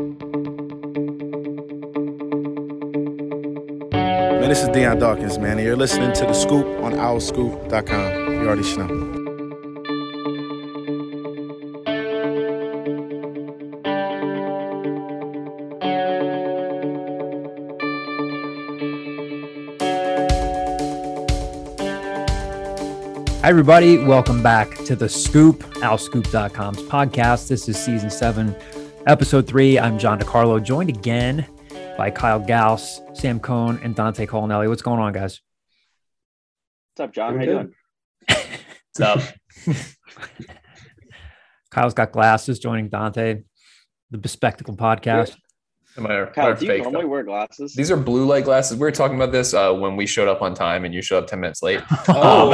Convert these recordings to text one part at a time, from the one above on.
Man, this is Dion Dawkins, man, and you're listening to The Scoop on OwlScoop.com. You already know. Hi, everybody. Welcome back to the Scoop, OwlScoop.com's podcast. This is season seven, episode three. I'm John DeCarlo, joined again by Kyle Gauss, Sam Cohn, and Dante Colinelli. What's going on, guys? What's up, John? How you doing? What's up? Kyle's got glasses, joining Dante, the Bespectacle podcast. Am I Kyle, are do you fake, normally though? wear glasses? These are blue light glasses. We were talking about this uh, when we showed up on time and you showed up 10 minutes late. Oh.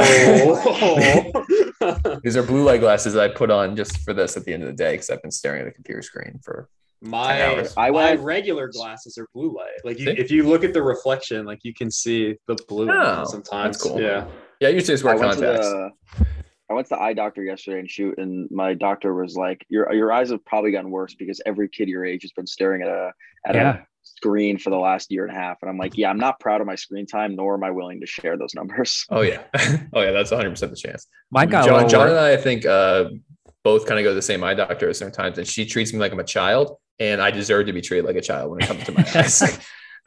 These are blue light glasses that I put on just for this at the end of the day because I've been staring at a computer screen for. My hours. I my regular glasses are blue light. Like you, if you look at the reflection, like you can see the blue Oh, sometimes. that's cool. Yeah. Yeah, I usually just I wear went to contacts. the I went to the eye doctor yesterday and shoot, and my doctor was like, "Your your eyes have probably gotten worse because every kid your age has been staring at a at Yeah. a screen for the last year and a half." And I'm like, "Yeah, I'm not proud of my screen time, nor am I willing to share those numbers." Oh, yeah. oh, yeah. That's 100% the chance. My God, John, John and I, I think, uh, both kind of go to the same eye doctor at certain times, and she treats me like I'm a child, and I deserve to be treated like a child when it comes to my eyes.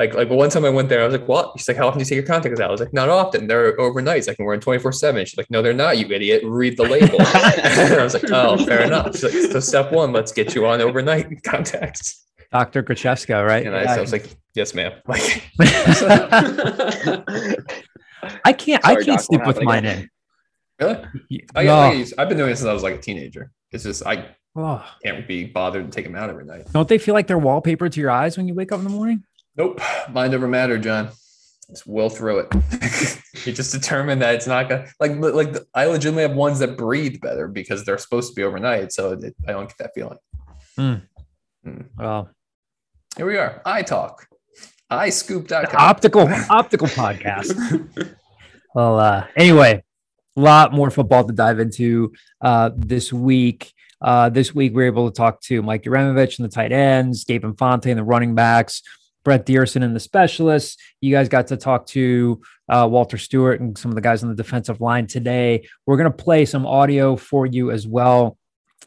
Like, like one time I went there, I was like, "What?" She's like, "How often do you take your contacts out?" I was like, "Not often. They're overnights. I can wear them 24 7 She's like, "No, they're not. You idiot. Read the label." I was like, "Oh, fair enough." She's like, "So step one, let's get you on overnight contacts." Dr. Krzyzewska, right? And I, Yeah, I was like, "Yes, ma'am." Like, I can't. I can't Doc, sleep with mine again? in. really? I, No. I, I've been doing it since I was like a teenager. It's just I Oh. can't be bothered to take them out every night. Don't they feel like they're wallpaper to your eyes when you wake up in the morning? Nope. Mind over matter, John. Just will through it. you just determined that it's not gonna like like I legitimately have ones that breathe better because they're supposed to be overnight. So it, I don't get that feeling. hmm Well, Here we are. I talk. I scoop.com. optical optical podcast. well, uh, anyway, a lot more football to dive into uh, this week. Uh, this week, we are able to talk to Mike Uremovich and the tight ends, Gabe Infante and the running backs, Brett Diersen and the specialists. You guys got to talk to uh, Walter Stewart and some of the guys on the defensive line today. We're going to play some audio for you as well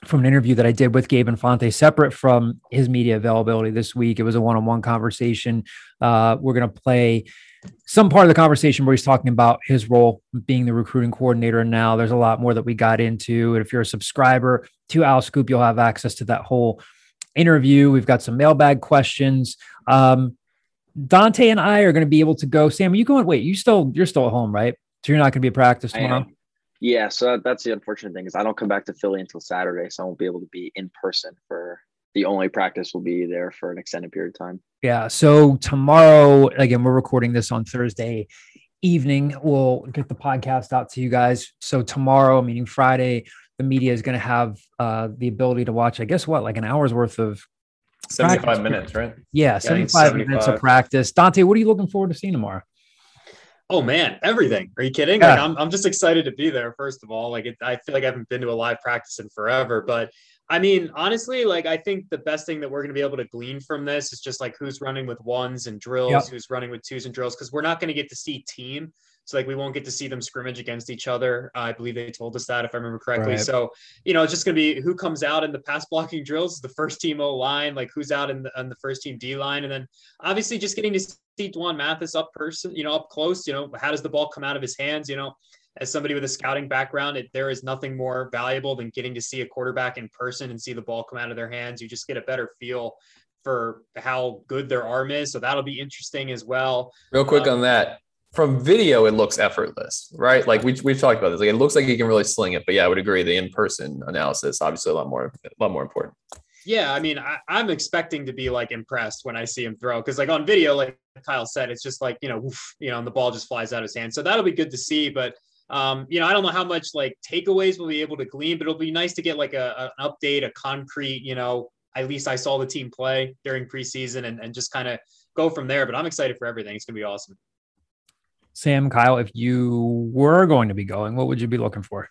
from an interview that I did with Gabe Infante, separate from his media availability this week. It was a one on one conversation. Uh, we're going to play some part of the conversation where he's talking about his role being the recruiting coordinator. And now there's a lot more that we got into. And if you're a subscriber to OwlScoop, you'll have access to that whole interview. We've got some mailbag questions. Um, Dante and I are going to be able to go. Sam, are you going? Wait, you still you're still at home, right? So you're not going to be at practice tomorrow. Yeah, so that's the unfortunate thing is I don't come back to Philly until Saturday, so I won't be able to be in person for the only practice will be there for an extended period of time. Yeah. So tomorrow, again, we're recording this on Thursday evening. We'll get the podcast out to you guys. So tomorrow, meaning Friday, the media is going to have uh, the ability to watch, I guess, what, like an hour's worth of, 75 practice. minutes, right? yeah, I think 75 minutes of practice. Dante, what are you looking forward to seeing tomorrow? Oh man, everything. Are you kidding? Yeah. Like I'm, I'm just excited to be there. First of all, like it, I feel like I haven't been to a live practice in forever, but I mean, honestly, like I think the best thing that we're going to be able to glean from this is just like who's running with ones and drills, Yep. who's running with twos and drills, because we're not going to get to see team. So like we won't get to see them scrimmage against each other. I believe they told us that if I remember correctly. Right. So you know, it's just going to be who comes out in the pass blocking drills, the first team O line, like who's out in the, on the first team D line, and then obviously just getting to see Dwan Mathis up person, you know, up close. You know, how does the ball come out of his hands? You know, as somebody with a scouting background, it, there is nothing more valuable than getting to see a quarterback in person and see the ball come out of their hands. You just get a better feel for how good their arm is. So that'll be interesting as well. Real quick Um, on that. From video, it looks effortless, right? Like we, we've talked about this. Like it looks like you can really sling it, but yeah, I would agree. The in-person analysis, obviously a lot more, a lot more important. Yeah, I mean, I, I'm expecting to be like impressed when I see him throw because, like on video, like Kyle said, it's just like you know, woof, you know, and the ball just flies out of his hand. So that'll be good to see. But um, you know, I don't know how much like takeaways we'll be able to glean, but it'll be nice to get like a, an update, a concrete, you know, at least I saw the team play during preseason and, and just kind of go from there. But I'm excited for everything. It's gonna be awesome. Sam, Kyle, if you were going to be going, what would you be looking for?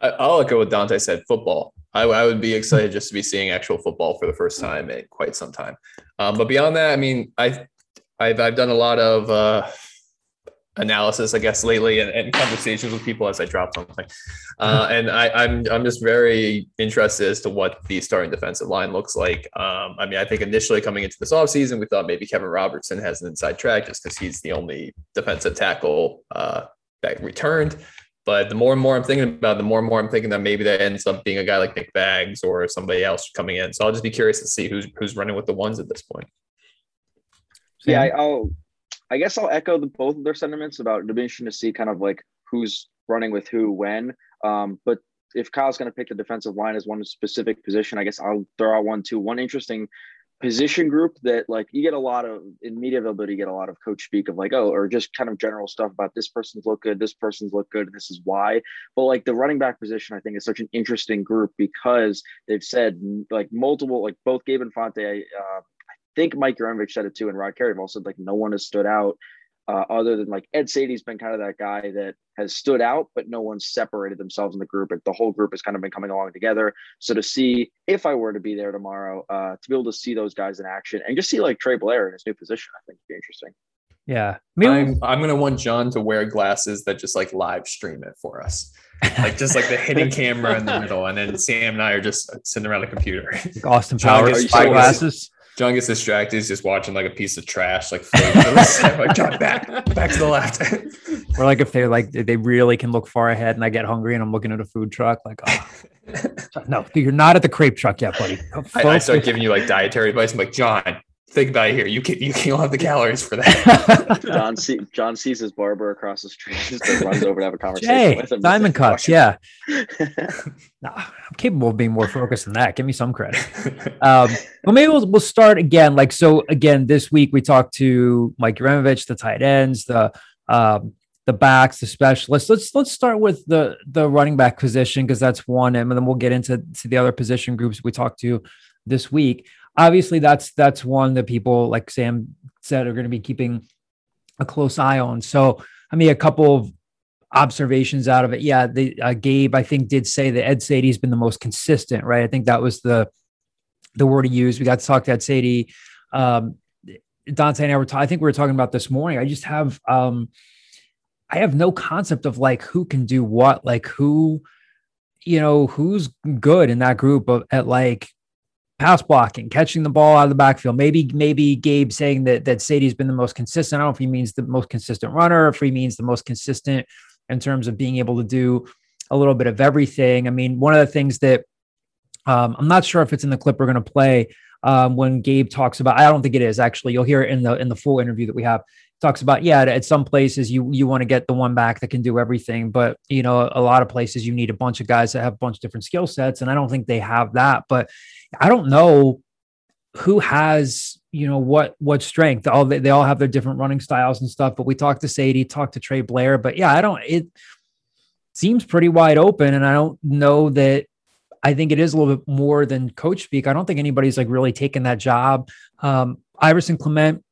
I'll echo what Dante said. Football. I, I, would be excited just to be seeing actual football for the first time in quite some time. Um, but beyond that, I mean, I I've I've done a lot of uh, analysis, I guess, lately, and, and, conversations with people as I drop something. Uh, and I, am I'm, I'm just very interested as to what the starting defensive line looks like. Um, I mean, I think initially coming into this offseason, we thought maybe Kevin Robertson has an inside track just because he's the only defensive tackle uh, that returned. But the more and more I'm thinking about, it, the more and more I'm thinking that maybe that ends up being a guy like Nick Bags or somebody else coming in. So I'll just be curious to see who's who's running with the ones at this point. Yeah, I'll I guess I'll echo the, both of their sentiments about it'll be interesting to see kind of like who's running with who when. Um, but if Kyle's going to pick the defensive line as one specific position, I guess I'll throw out one too. One interesting position group that like you get a lot of in media availability, you get a lot of coach speak of like, oh, or just kind of general stuff about this person's look good, this person's look good, this is why. But like the running back position, I think is such an interesting group because they've said like multiple, like both Gabe Infante, uh, think Mike Uremovich said it too, and Rod Carey have also said like no one has stood out uh, other than like Ed Saydee's been kind of that guy that has stood out, but no one's separated themselves in the group. The whole group has kind of been coming along together. So to see if I were to be there tomorrow, uh, to be able to see those guys in action and just see like Trey Blair in his new position, I think would be interesting. Yeah. I'm, I'm going to want John to wear glasses that just like live stream it for us. Like just like the hidden camera in the middle. And then Sam and I are just sitting around a computer. Like Austin Powers glasses. John gets distracted. He's just watching like a piece of trash, like, like John, back, back to the left. or like if they're like they really can look far ahead, and I get hungry and I'm looking at a food truck, like, oh, no, you're not at the crepe truck yet, buddy. I, I, start giving you like dietary advice. I'm like, John, think about it here. You can you can't have the calories for that. John see, John sees his barber across the street, just runs over to have a conversation Jay, with him. Diamond cuts, yeah. no, I'm capable of being more focused than that. Give me some credit. Um, well, maybe we'll we'll start again. Like so, again this week we talked to Mike Uremovich, the tight ends, the um, the backs, the specialists. Let's let's start with the the running back position because that's one, and then we'll get into to the other position groups we talked to this week obviously that's that's one that people like Sam said are going to be keeping a close eye on. So I mean, a couple of observations out of it. Yeah, the uh, Gabe I think did say that Ed Saydee's been the most consistent, right? I think that was the the word he used. We got to talk to Ed Saydee. Um, Dante and I were. I think we were talking about this morning. I just have. Um, I have no concept of like who can do what, like who, you know, who's good in that group of at like pass blocking, catching the ball out of the backfield. Maybe, maybe Gabe saying that that Saydee's been the most consistent. I don't know if he means the most consistent runner, if he means the most consistent in terms of being able to do a little bit of everything. I mean, one of the things that um, I'm not sure if it's in the clip we're going to play um, when Gabe talks about. I don't think it is actually. You'll hear it in the in the full interview that we have. Talks about yeah, at some places you you want to get the one back that can do everything, but you know a lot of places you need a bunch of guys that have a bunch of different skill sets, and I don't think they have that. But I don't know who has you know what what strength all they, they all have their different running styles and stuff but we talked to saydee talked to trey blair but yeah i don't it seems pretty wide open and i don't know that i think it is a little bit more than coach speak i don't think anybody's like really taken that job um iverson clement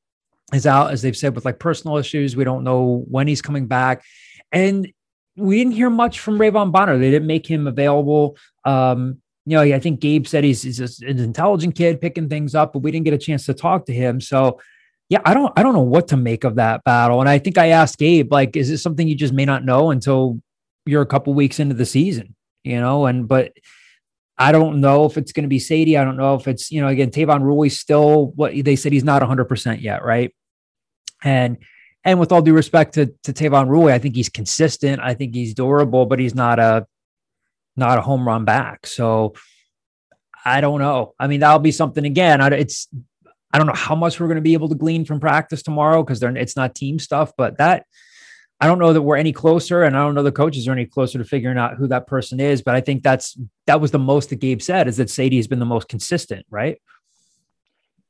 is out as they've said with like personal issues we don't know when he's coming back and we didn't hear much from Rayvon Bonner. They didn't make him available. Um, you know, I think Gabe said he's, he's an intelligent kid picking things up, but we didn't get a chance to talk to him. So, yeah, I don't, I don't know what to make of that battle. And I think I asked Gabe, like, is this something you just may not know until you're a couple weeks into the season, you know? And, but I don't know if it's going to be Saydee. I don't know if it's, you know, again, Tayvon Ruley still what they said he's not 100% yet, right? And, and with all due respect to, to Tayvon Ruley, I think he's consistent. I think he's durable, but he's not a not a home run back. So I don't know. I mean, that'll be something again. I, It's I don't know how much we're going to be able to glean from practice tomorrow because it's not team stuff, but that I don't know that we're any closer, and I don't know the coaches are any closer to figuring out who that person is. But I think that's that was the most that Gabe said is that Saydee has been the most consistent, right?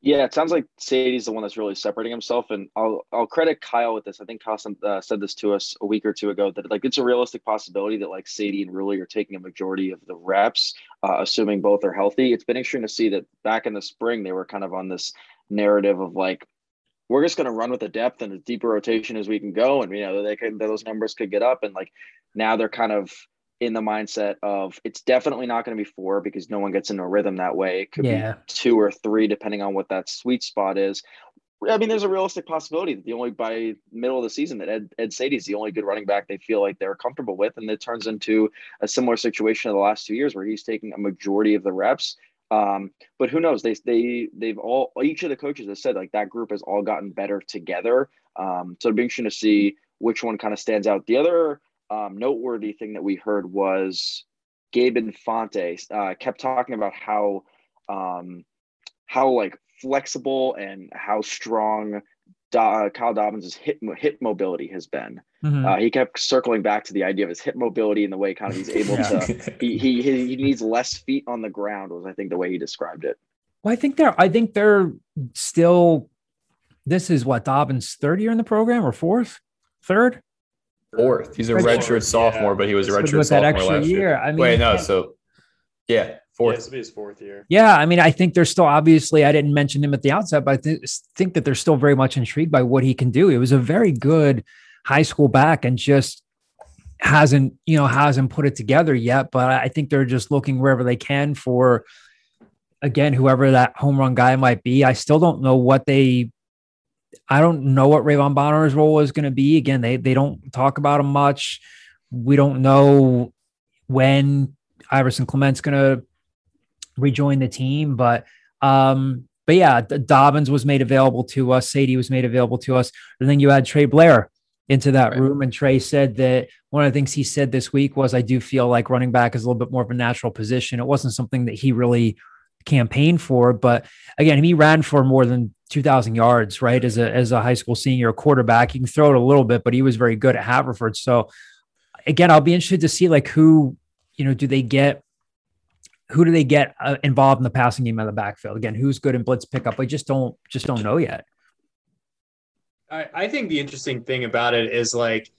Yeah, it sounds like Saydee's the one that's really separating himself, and I'll I'll credit Kyle with this. I think Kyle uh, said this to us a week or two ago that like it's a realistic possibility that like Saydee and Ruley are taking a majority of the reps, uh, assuming both are healthy. It's been interesting to see that back in the spring they were kind of on this narrative of like we're just going to run with the depth and as deeper rotation as we can go, and you know they could those numbers could get up, and like now they're kind of in the mindset of it's definitely not going to be four because no one gets into a rhythm that way. It could Yeah. be two or three, depending on what that sweet spot is. I mean, there's a realistic possibility that the only by middle of the season that Ed Ed Saydee is the only good running back they feel like they're comfortable with, and it turns into a similar situation of the last two years where he's taking a majority of the reps. Um, but who knows? They they they've all each of the coaches have said like that group has all gotten better together. Um, so it'd be interesting to see which one kind of stands out. The other um, noteworthy thing that we heard was Gabe Infante uh, kept talking about how um, how like flexible and how strong Do- Kyle Dobbins' hip hip mobility has been. Mhm. Uh, he kept circling back to the idea of his hip mobility and the way kind of he's able Yeah. to. He, he he he needs less feet on the ground was I think the way he described it. Well, I think they're I think they're still this is what Dobbins third year in the program or fourth, third Fourth. He's a Redshirt, redshirt sophomore, but he was a With- redshirt with that sophomore extra last year. year. I mean, Wait, no. So, yeah, Yeah, fourth. this will be his fourth year. Yeah, I mean, I think they're still obviously. I didn't mention him at the outset, but I th- think that they're still very much intrigued by what he can do. He was a very good high school back, and just hasn't, you know, hasn't put it together yet. But I think they're just looking wherever they can for, again, whoever that home run guy might be. I still don't know what they. I don't know what Rayvon Bonner's role is going to be. Again, they they don't talk about him much. We don't know when Iverson Clement's going to rejoin the team. But um, but yeah, Dobbins was made available to us. Saydee was made available to us. And then you add Trey Blair into that Right. room. And Trey said that one of the things he said this week was, I do feel like running back is a little bit more of a natural position. It wasn't something that he really campaigned for, but again, he ran for more than 2000 yards, right? As a, as a high school senior quarterback, he can throw it a little bit, but he was very good at Haverford. So again, I'll be interested to see like who, you know, do they get who do they get uh, involved in the passing game of the backfield? Again, who's good in blitz pickup? I just don't just don't know yet. I, I think the interesting thing about it is like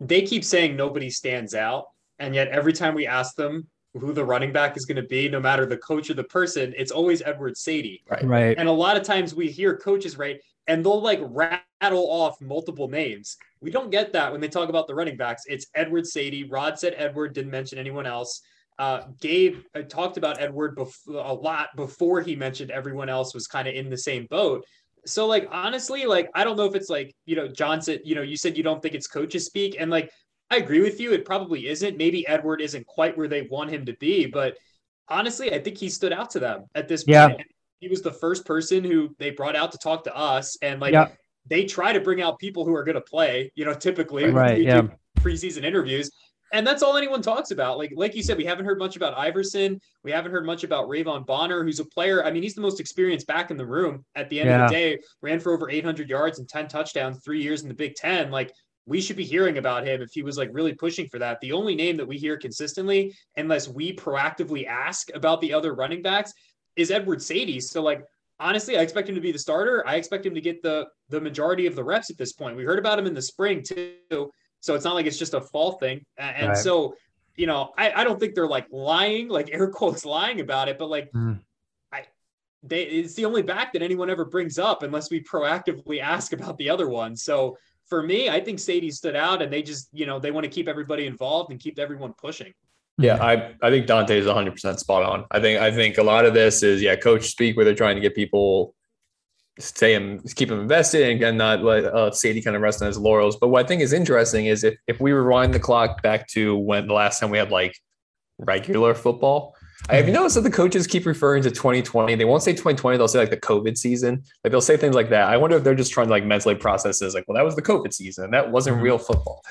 they keep saying nobody stands out, and yet every time we ask them who the running back is going to be, no matter the coach or the person, it's always Edward Saydee. Right. And a lot of times we hear coaches right, and they'll like rattle off multiple names. We don't get that when they talk about the running backs. It's Edward Saydee. Rod said Edward, didn't mention anyone else. Uh, Gabe uh, talked about Edward bef- a lot before he mentioned everyone else was kind of in the same boat. So like honestly, like I don't know if it's like you know John said you know you said you don't think it's coaches speak, and like I agree with you, it probably isn't. Maybe Edward isn't quite where they want him to be, but honestly, I think he stood out to them at this point. Yeah. He was the first person who they brought out to talk to us, and like Yeah. they try to bring out people who are going to play. You know, typically Right, yeah. preseason interviews. And that's all anyone talks about. Like, like you said, we haven't heard much about Iverson. We haven't heard much about Rayvon Bonner, who's a player. I mean, he's the most experienced back in the room. At the end Yeah. of the day, ran for over 800 yards and 10 touchdowns, three years in the Big Ten. Like, we should be hearing about him if he was like really pushing for that. The only name that we hear consistently, unless we proactively ask about the other running backs, is Edward Saydee. So, like, honestly, I expect him to be the starter. I expect him to get the the majority of the reps at this point. We heard about him in the spring too, so it's not like it's just a fall thing. And Right. so, you know, I, I don't think they're like lying, like air quotes lying about it, but like Mhm. I they it's the only back that anyone ever brings up unless we proactively ask about the other one. So for me, I think Saydee stood out and they just, you know, they want to keep everybody involved and keep everyone pushing. Yeah, I, I think Dante is 100 percent spot on. I think I think a lot of this is yeah, coach speak where they're trying to get people stay him keep him invested and not let uh, Saydee kind of rest on his laurels. But what I think is interesting is if if we rewind the clock back to when the last time we had like regular football. I have you noticed that the coaches keep referring to 2020. They won't say 2020. They'll say like the COVID season. Like they'll say things like that. I wonder if they're just trying to like mentally process this. Like, well, that was the COVID season. That wasn't Mhm. real football.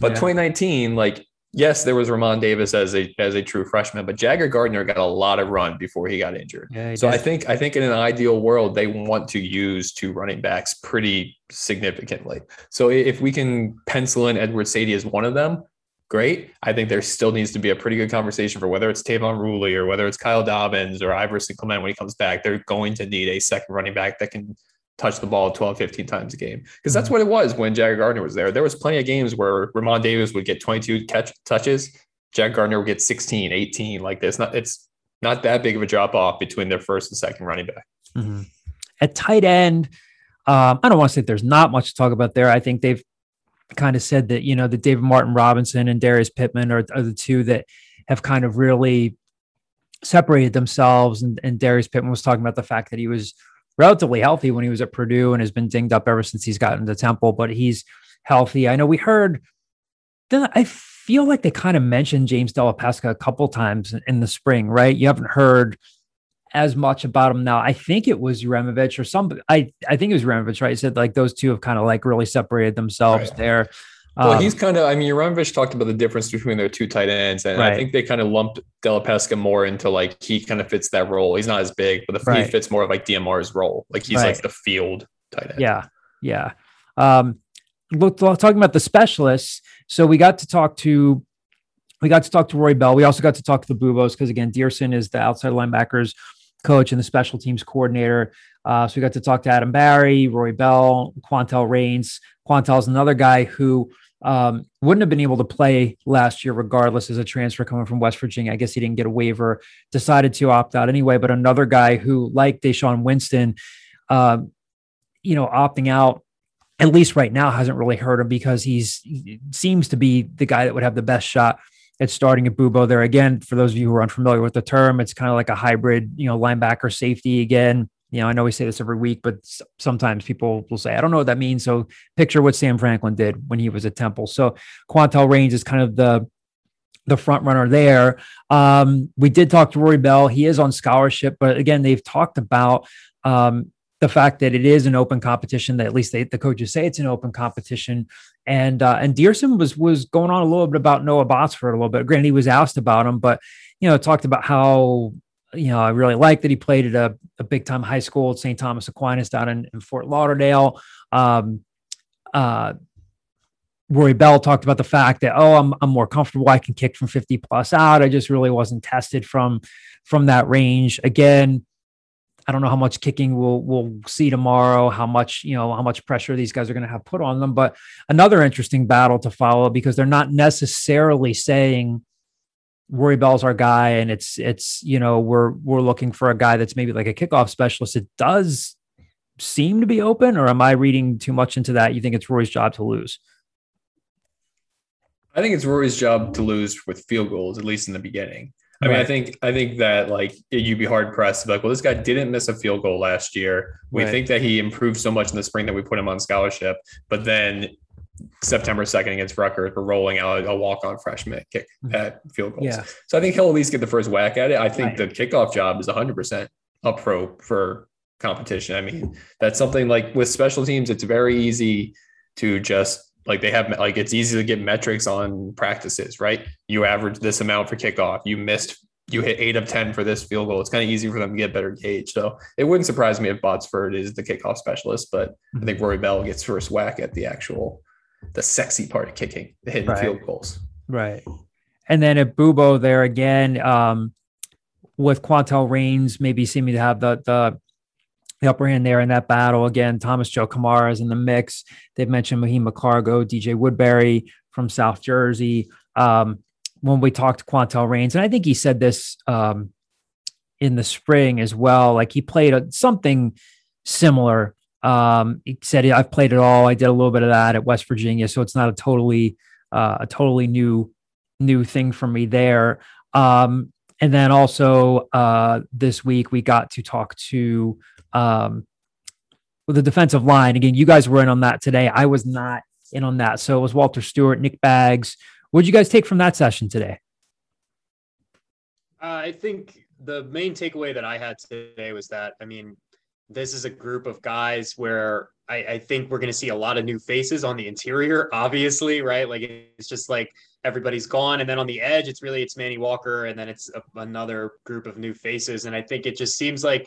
But Yeah. 2019, like yes, there was Re'Mahn Davis as a as a true freshman, but Jager Gardner got a lot of run before he got injured. Yeah, he So I think I think in an ideal world, they want to use two running backs pretty significantly. So if we can pencil in Edward Saydee as one of them, great. I think there still needs to be a pretty good conversation for whether it's Tayvon Ruley or whether it's Kyle Dobbins or Iverson Clement when he comes back. They're going to need a second running back that can touch the ball 12, 15 times a game. Because that's what it was when Jager Gardner was there. There was plenty of games where Re'Mahn Davis would get 22 catch touches. Jack Gardner would get 16, 18 like this. Not it's not that big of a drop off between their first and second running back. Mhm. At tight end, um, I don't want to say there's not much to talk about there. I think they've kind of said that you know that David Martin Robinson and Darius Pittman are, are the two that have kind of really separated themselves. And, and Darius Pittman was talking about the fact that he was relatively healthy when he was at Purdue and has been dinged up ever since he's gotten to Temple, but he's healthy. I know we heard. Then I feel like they kind of mentioned James Della Pesca a couple times in the spring, right? You haven't heard as much about him now. I think it was Uremovich or some. I I think it was Uremovich, right? He said like those two have kind of like really separated themselves right. there. Well, um, he's kind of. I mean, Uremovich talked about the difference between their two tight ends, and right. I think they kind of lumped Della Pesca more into like he kind of fits that role. He's not as big, but the, right. he fits more of like DMR's role. Like he's right. like the field tight end. Yeah, yeah. Um, look, talking about the specialists. So we got to talk to we got to talk to Rory Bell. We also got to talk to the Bubos because again, Diersen is the outside linebackers coach and the special teams coordinator. Uh, so we got to talk to Adam Barry, Rory Bell, Quantel Rains. Quantel is another guy who um, wouldn't have been able to play last year, regardless, as a transfer coming from West Virginia. I guess he didn't get a waiver, decided to opt out anyway. But another guy who, like Deshaun Winston, uh, you know, opting out at least right now hasn't really hurt him because he's he seems to be the guy that would have the best shot at starting at Bubo there. Again, for those of you who are unfamiliar with the term, it's kind of like a hybrid, you know, linebacker safety again you know, I know we say this every week, but sometimes people will say, I don't know what that means. So picture what Sam Franklin did when he was at Temple. So Quantel Rains is kind of the the front runner there. Um, we did talk to Rory Bell. He is on scholarship, but again, they've talked about um, the fact that it is an open competition. That at least they, the coaches say it's an open competition. And uh, and Diersen was was going on a little bit about Noah Botsford a little bit. Granted, he was asked about him, but you know, talked about how you know, I really like that he played at a, a big time high school at St. Thomas Aquinas down in, in Fort Lauderdale. Um, uh, Rory Bell talked about the fact that, oh, I'm, I'm more comfortable. I can kick from 50 plus out. I just really wasn't tested from, from that range. Again, I don't know how much kicking we'll, we'll see tomorrow, how much, you know, how much pressure these guys are going to have put on them, but another interesting battle to follow because they're not necessarily saying, Rory Bell's our guy, and it's it's you know we're we're looking for a guy that's maybe like a kickoff specialist. It does seem to be open, or am I reading too much into that? You think it's Rory's job to lose? I think it's Rory's job to lose with field goals, at least in the beginning. I mean, I think I think that like you'd be hard pressed to be like, well, this guy didn't miss a field goal last year. We right. think that he improved so much in the spring that we put him on scholarship, but then September 2nd against Rutgers, we're rolling out a walk on freshman kick mm-hmm. at field goals. Yeah. So I think he'll at least get the first whack at it. I think right. the kickoff job is 100% up pro for competition. I mean, that's something like with special teams, it's very easy to just like they have like it's easy to get metrics on practices, right? You average this amount for kickoff, you missed you hit eight of 10 for this field goal. It's kind of easy for them to get better gauge. So it wouldn't surprise me if Botsford is the kickoff specialist, but I think mm-hmm. Rory Bell gets first whack at the actual the sexy part of kicking, the hidden right. field goals. Right. And then at Bubo there again, um, with Quantel Rains maybe seeming to have the the the upper hand there in that battle. Again, Thomas Joe Kamara is in the mix. They've mentioned Mahim McCargo, DJ Woodbury from South Jersey. Um, when we talked to Quantel Rains, and I think he said this um, in the spring as well, like he played a, something similar um, he said, I've played it all. I did a little bit of that at West Virginia. So it's not a totally, uh, a totally new, new thing for me there. Um, and then also uh, this week we got to talk to um, the defensive line. Again, you guys were in on that today. I was not in on that. So it was Walter Stewart, Nick Bags. What did you guys take from that session today? Uh, I think the main takeaway that I had today was that, I mean, this is a group of guys where I, I think we're going to see a lot of new faces on the interior, obviously, right? Like it's just like everybody's gone. And then on the edge, it's really, it's Manny Walker and then it's a, another group of new faces. And I think it just seems like,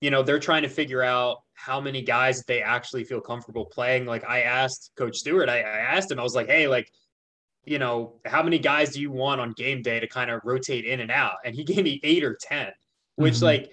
you know, they're trying to figure out how many guys they actually feel comfortable playing. Like I asked Coach Stewart, I, I asked him, I was like, hey, like, you know, how many guys do you want on game day to kind of rotate in and out? And he gave me eight or 10, which mm-hmm. like,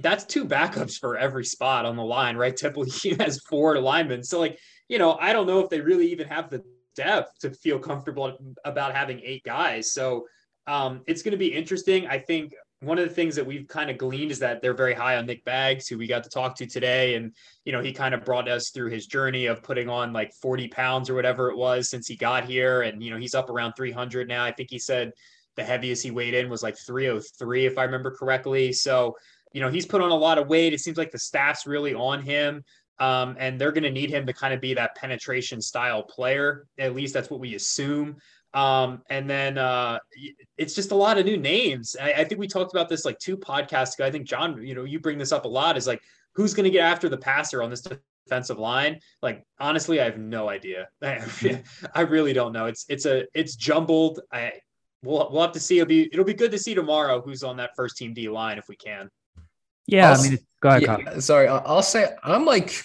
that's two backups for every spot on the line, right? Temple has four linemen. So, like, you know, I don't know if they really even have the depth to feel comfortable about having eight guys. So, um, it's going to be interesting. I think one of the things that we've kind of gleaned is that they're very high on Nick Bags, who we got to talk to today. And, you know, he kind of brought us through his journey of putting on like 40 pounds or whatever it was since he got here. And, you know, he's up around 300 now. I think he said the heaviest he weighed in was like 303, if I remember correctly. So, you know, he's put on a lot of weight. It seems like the staff's really on him. Um, and they're going to need him to kind of be that penetration style player. At least that's what we assume. Um, and then uh, it's just a lot of new names. I, I, think we talked about this like two podcasts ago. I think John, you know, you bring this up a lot. Is like who's going to get after the passer on this defensive line? Like honestly, I have no idea. I really don't know. It's it's a it's jumbled. I we'll we'll have to see. It'll be it'll be good to see tomorrow who's on that first team D line if we can. Yeah, I'll, I mean, go ahead. Yeah, sorry, I'll say I'm like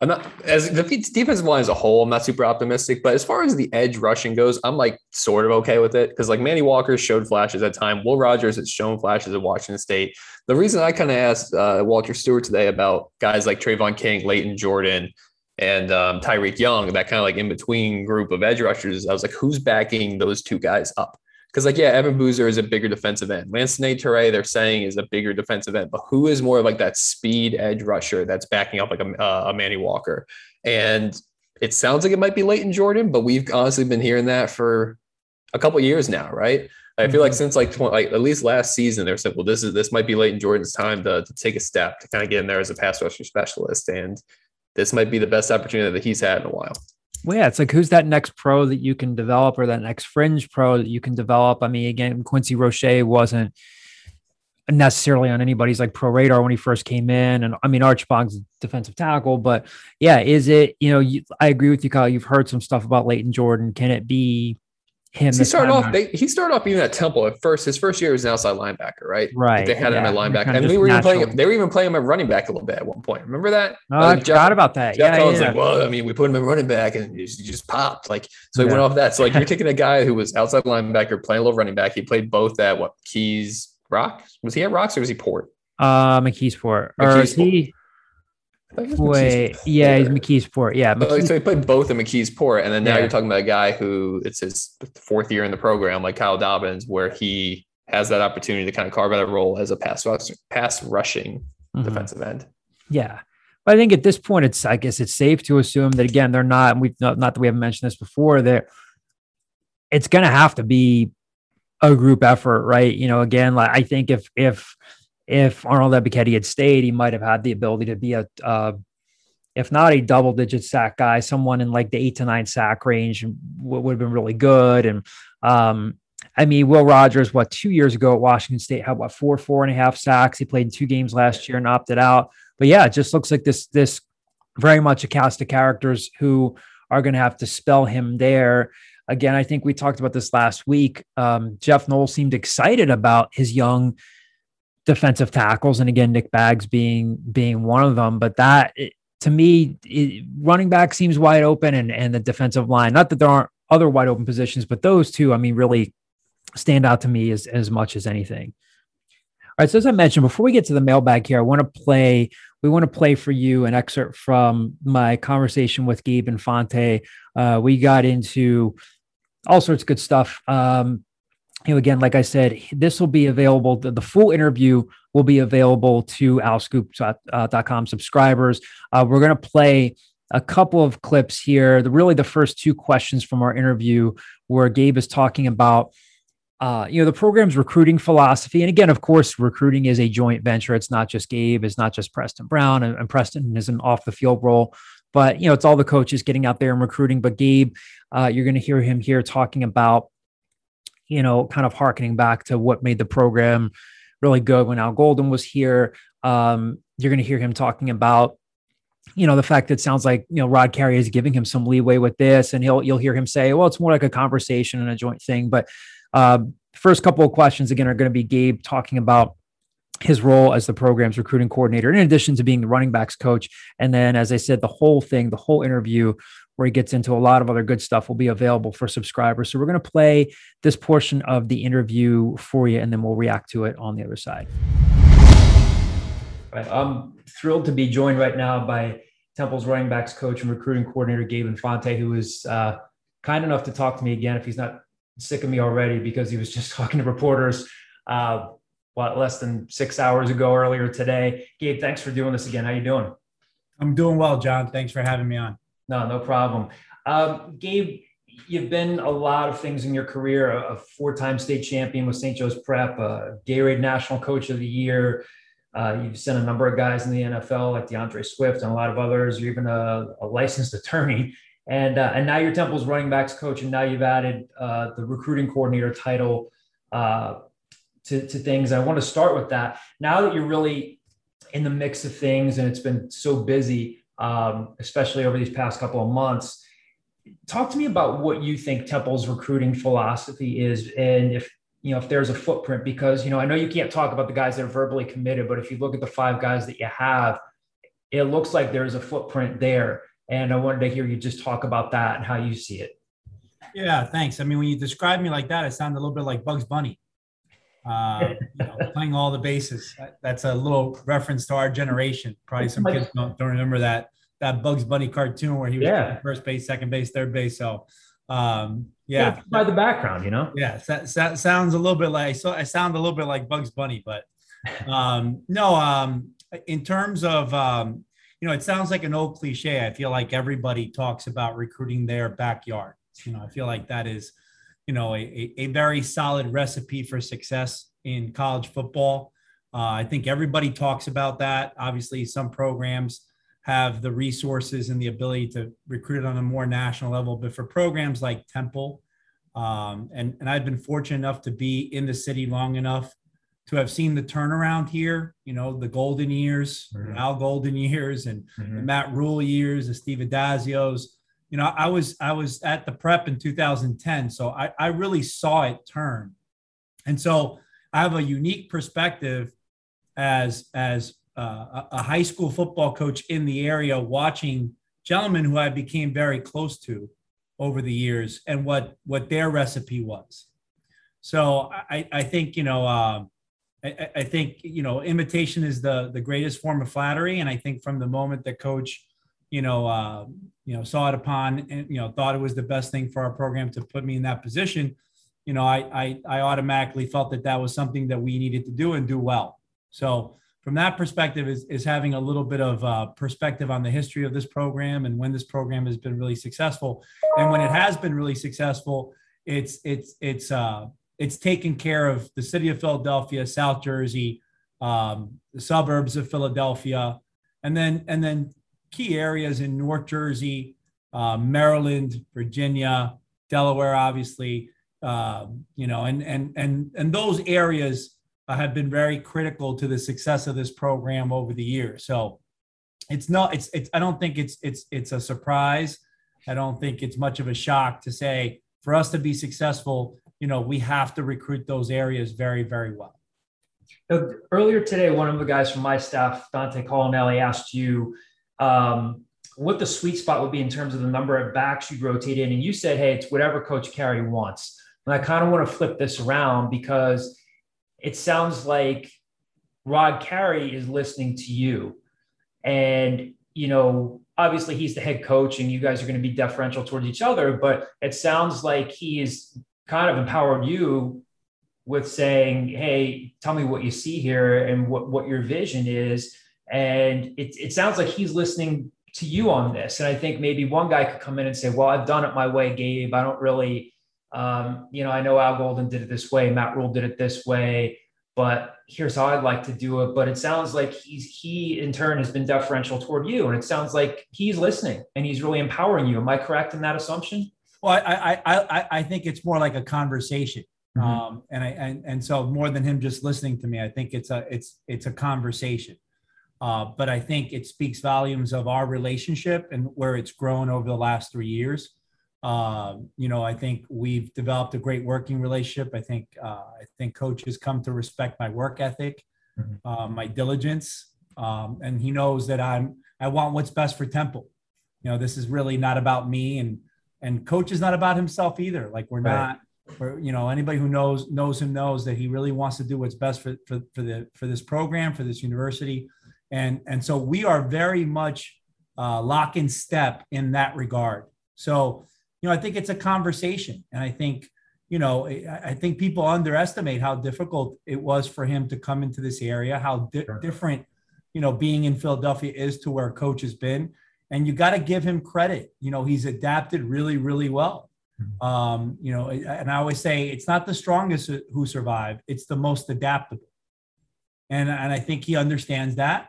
I'm not as the defensive line as a whole. I'm not super optimistic, but as far as the edge rushing goes, I'm like sort of okay with it because like Manny Walker showed flashes at time. Will Rogers has shown flashes at Washington State. The reason I kind of asked uh, Walter Stewart today about guys like Trayvon King, Leighton Jordan, and um, Tyreek Young, that kind of like in between group of edge rushers, I was like, who's backing those two guys up? Because like yeah, Evan Boozer is a bigger defensive end. Lancey Toure, they're saying is a bigger defensive end, but who is more like that speed edge rusher that's backing up like a, uh, a Manny Walker? And it sounds like it might be Leighton Jordan, but we've honestly been hearing that for a couple years now, right? I feel like mm-hmm. since like 20, like at least last season, they're saying, well, this is this might be Leighton Jordan's time to, to take a step to kind of get in there as a pass rusher specialist, and this might be the best opportunity that he's had in a while. Well, yeah, it's like who's that next pro that you can develop or that next fringe pro that you can develop? I mean, again, Quincy Roche wasn't necessarily on anybody's like pro radar when he first came in. And I mean, Archibong's defensive tackle, but yeah, is it, you know, you, I agree with you, Kyle. You've heard some stuff about Leighton Jordan. Can it be him. He started off. They, he started off even at Temple at first. His first year was an outside linebacker, right? Right. They had yeah. him at linebacker, and we were even playing. They were even playing him at running back a little bit at one point. Remember that? Oh, I Jeff, forgot about that. Jeff yeah, Collins yeah. like, well, I mean, we put him at running back, and he just popped. Like, so he yeah. went off that. So like, you're taking a guy who was outside linebacker, playing a little running back. He played both at what Keys Rock? Was he at Rocks or was he Port? Uh, McKeesport. Or is he? Wait, yeah, he's McKeesport. Yeah, McKeesport. so he played both in McKeesport, and then now yeah. you're talking about a guy who it's his fourth year in the program, like Kyle Dobbins, where he has that opportunity to kind of carve out a role as a pass pass rushing mm-hmm. defensive end. Yeah, but I think at this point, it's I guess it's safe to assume that again they're not. And we've not, not that we haven't mentioned this before. That it's going to have to be a group effort, right? You know, again, like I think if if if Arnold Ebiketie had stayed, he might have had the ability to be a, uh, if not a double digit sack guy, someone in like the eight to nine sack range would, would have been really good. And um, I mean, Will Rogers, what two years ago at Washington State had what four, four and a half sacks. He played in two games last year and opted out. But yeah, it just looks like this this very much a cast of characters who are going to have to spell him there. Again, I think we talked about this last week. Um, Jeff Knowles seemed excited about his young defensive tackles, and again, Nick Bags being being one of them. But that to me, it, running back seems wide open, and and the defensive line. Not that there aren't other wide open positions, but those two, I mean, really stand out to me as as much as anything. All right, so as I mentioned before we get to the mailbag here, I want to play. We want to play for you an excerpt from my conversation with Gabe Infante. Uh, we got into all sorts of good stuff. Um, you know, again, like I said, this will be available. The, the full interview will be available to owlscoop.com subscribers. Uh, we're going to play a couple of clips here. The really the first two questions from our interview, where Gabe is talking about, uh, you know, the program's recruiting philosophy. And again, of course, recruiting is a joint venture. It's not just Gabe. It's not just Preston Brown, and, and Preston is an off the field role. But you know, it's all the coaches getting out there and recruiting. But Gabe, uh, you're going to hear him here talking about you know, kind of harkening back to what made the program really good when Al Golden was here. Um, you're going to hear him talking about, you know, the fact that it sounds like you know Rod Carey is giving him some leeway with this, and he'll you'll hear him say, well, it's more like a conversation and a joint thing. But uh, first couple of questions again are going to be Gabe talking about his role as the program's recruiting coordinator, in addition to being the running backs coach. And then, as I said, the whole thing, the whole interview where he gets into a lot of other good stuff will be available for subscribers. So we're going to play this portion of the interview for you, and then we'll react to it on the other side. Right. I'm thrilled to be joined right now by Temple's running backs coach and recruiting coordinator, Gabe Infante, who is uh, kind enough to talk to me again if he's not sick of me already because he was just talking to reporters. Uh, what less than six hours ago earlier today. Gabe, thanks for doing this again. How you doing? I'm doing well, John. Thanks for having me on. No, no problem. Um, Gabe, you've been a lot of things in your career. A, four-time state champion with st joe's prep a gatorade national coach of the year. Uh, you've sent a number of guys in the nfl like d'andre swift and a lot of others. You're even a, a licensed attorney. And uh, and now you're temple's running backs coach and now you've added uh, the recruiting coordinator title uh, to, to things. I want to start with that. Now that you're really in the mix of things and it's been so busy um, especially over these past couple of months talk to me about what you think Temple's recruiting philosophy is, and if you know if there's a footprint. Because you know, I know you can't talk about the guys that are verbally committed, but if you look at the five guys that you have, it looks like there's a footprint there. And I wanted to hear you just talk about that and how you see it. Yeah, thanks. I mean, when you describe me like that, it sounded a little bit like Bugs Bunny. Uh, you know, playing all the bases. That's a little reference to our generation. Probably some kids don't, don't remember that that Bugs Bunny cartoon where he was yeah. first base, second base, third base. So, um, yeah, by the background, you know. Yeah, that, that sounds a little bit like so. I sound a little bit like Bugs Bunny, but um, no. Um, in terms of um, you know, it sounds like an old cliche. I feel like everybody talks about recruiting their backyard. You know, I feel like that is, you know, a, a very solid recipe for success in college football. Uh, I think everybody talks about that. Obviously, some programs have the resources and the ability to recruit on a more national level. But for programs like Temple, um, and, and I've been fortunate enough to be in the city long enough to have seen the turnaround here, you know, the golden years, mm-hmm. Al Golden years and mm-hmm. the Matt Rhule years, the Steve Addazio's. You know, I was I was at the prep in 2010, so I, I really saw it turn. And so I have a unique perspective as as uh, a high school football coach in the area watching gentlemen who I became very close to over the years and what what their recipe was. So I, I think you know uh, I, I, think you know imitation is the the greatest form of flattery, and I think from the moment that coach you know uh, you know saw it upon and you know thought it was the best thing for our program to put me in that position, you know I I, I automatically felt that that was something that we needed to do and do well. So from that perspective is, is having a little bit of uh, perspective on the history of this program and when this program has been really successful and when it has been really successful it's it's it's uh, it's taken care of the city of philadelphia south jersey um, the suburbs of philadelphia and then and then key areas in north jersey uh, maryland virginia delaware obviously uh, you know and and and and those areas uh, have been very critical to the success of this program over the years. So it's not it's it's I don't think it's it's it's a surprise. I don't think it's much of a shock to say for us to be successful, you know, we have to recruit those areas very very well. Now, earlier today, one of the guys from my staff, Dante Colinelli, asked you um, what the sweet spot would be in terms of the number of backs you'd rotate in, and you said, "Hey, it's whatever Coach Carey wants." And I kind of want to flip this around because it sounds like Rod Carey is listening to you. And, you know, obviously he's the head coach and you guys are going to be deferential towards each other, but it sounds like he is kind of empowered you with saying, Hey, tell me what you see here and what, what your vision is. And it, it sounds like he's listening to you on this. And I think maybe one guy could come in and say, Well, I've done it my way, Gabe. I don't really um, you know, I know Al Golden did it this way, Matt Rhule did it this way, but here's how I'd like to do it. But it sounds like he's he in turn has been deferential toward you, and it sounds like he's listening and he's really empowering you. Am I correct in that assumption? Well, I I I, I think it's more like a conversation. Mm-hmm. Um, and I and, and so more than him just listening to me, I think it's a it's it's a conversation. Uh, but I think it speaks volumes of our relationship and where it's grown over the last three years. Um, you know, I think we've developed a great working relationship. I think uh, I think coach has come to respect my work ethic, mm-hmm. uh, my diligence, um, and he knows that I'm I want what's best for Temple. You know, this is really not about me, and and coach is not about himself either. Like we're right. not. For, you know anybody who knows knows him knows that he really wants to do what's best for, for, for the for this program for this university and and so we are very much uh, lock in step in that regard so you know, I think it's a conversation. And I think, you you know, I think people underestimate how difficult it was for him to come into this area, how di- sure. different, you know, being in Philadelphia is to where coach has been. And you got to give him credit. You know, he's adapted really, really well. Mm-hmm. Um, you know, and I always say it's not the strongest who survive, it's the most adaptable. And, and I think he understands that.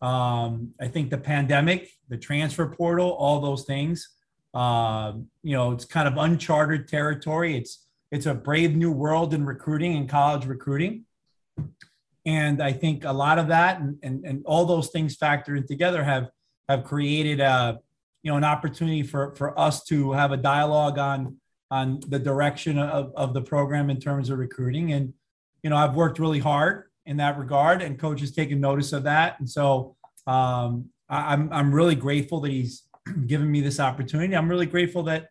Um, I think the pandemic, the transfer portal, all those things, uh, you know, it's kind of uncharted territory. It's it's a brave new world in recruiting and college recruiting. And I think a lot of that and, and, and all those things factored together have have created a you know an opportunity for for us to have a dialogue on on the direction of, of the program in terms of recruiting. And you know, I've worked really hard in that regard, and coach has taken notice of that. And so um, I, I'm I'm really grateful that he's given me this opportunity. I'm really grateful that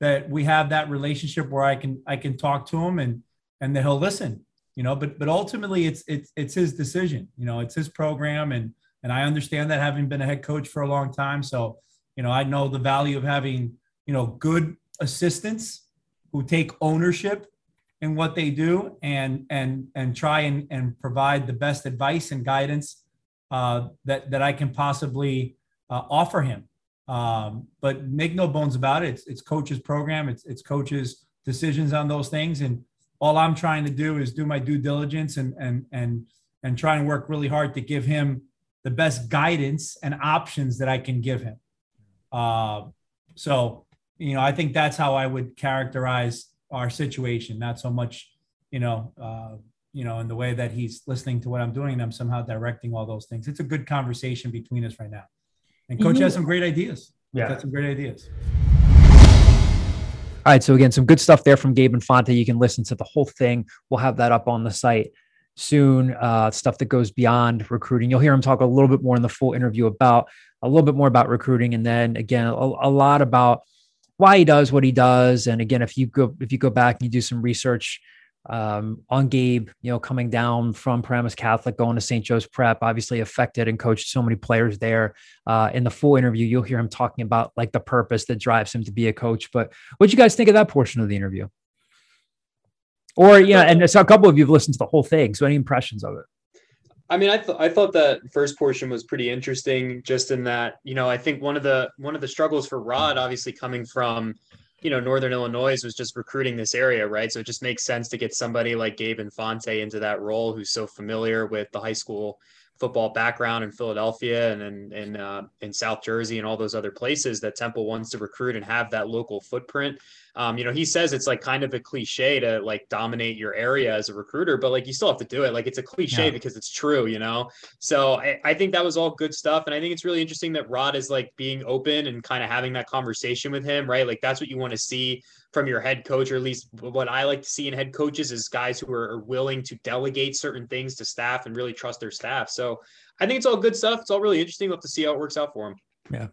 that we have that relationship where I can I can talk to him and and that he'll listen. You know, but but ultimately it's it's it's his decision. You know, it's his program, and and I understand that having been a head coach for a long time. So you know, I know the value of having you know good assistants who take ownership in what they do and and and try and, and provide the best advice and guidance uh, that that I can possibly uh, offer him. Um, but make no bones about it, it's, it's coach's program, it's it's coach's decisions on those things, and all I'm trying to do is do my due diligence and and and and try and work really hard to give him the best guidance and options that I can give him. Uh, so you know, I think that's how I would characterize our situation. Not so much, you know, uh, you know, in the way that he's listening to what I'm doing, and I'm somehow directing all those things. It's a good conversation between us right now. And coach mm-hmm. has some great ideas. Yeah, got some great ideas. All right. So again, some good stuff there from Gabe Infante. You can listen to the whole thing. We'll have that up on the site soon. Uh, stuff that goes beyond recruiting. You'll hear him talk a little bit more in the full interview about a little bit more about recruiting, and then again a, a lot about why he does what he does. And again, if you go if you go back and you do some research um, on Gabe, you know, coming down from Paramus Catholic, going to St. Joe's Prep, obviously affected and coached so many players there. Uh, in the full interview, you'll hear him talking about like the purpose that drives him to be a coach. But what do you guys think of that portion of the interview? Or yeah, and so a couple of you have listened to the whole thing. So any impressions of it? I mean, I, th- I thought that first portion was pretty interesting, just in that you know I think one of the one of the struggles for Rod, obviously coming from you know Northern Illinois, was just recruiting this area, right? So it just makes sense to get somebody like Gabe Infante into that role, who's so familiar with the high school football background in Philadelphia and in in, uh, in South Jersey and all those other places that Temple wants to recruit and have that local footprint. Um, you know, he says it's like kind of a cliche to like dominate your area as a recruiter, but like you still have to do it. Like it's a cliche yeah. because it's true, you know? So I, I think that was all good stuff. And I think it's really interesting that Rod is like being open and kind of having that conversation with him, right? Like that's what you want to see from your head coach, or at least what I like to see in head coaches is guys who are, are willing to delegate certain things to staff and really trust their staff. So I think it's all good stuff. It's all really interesting. We'll have to see how it works out for him. Yeah.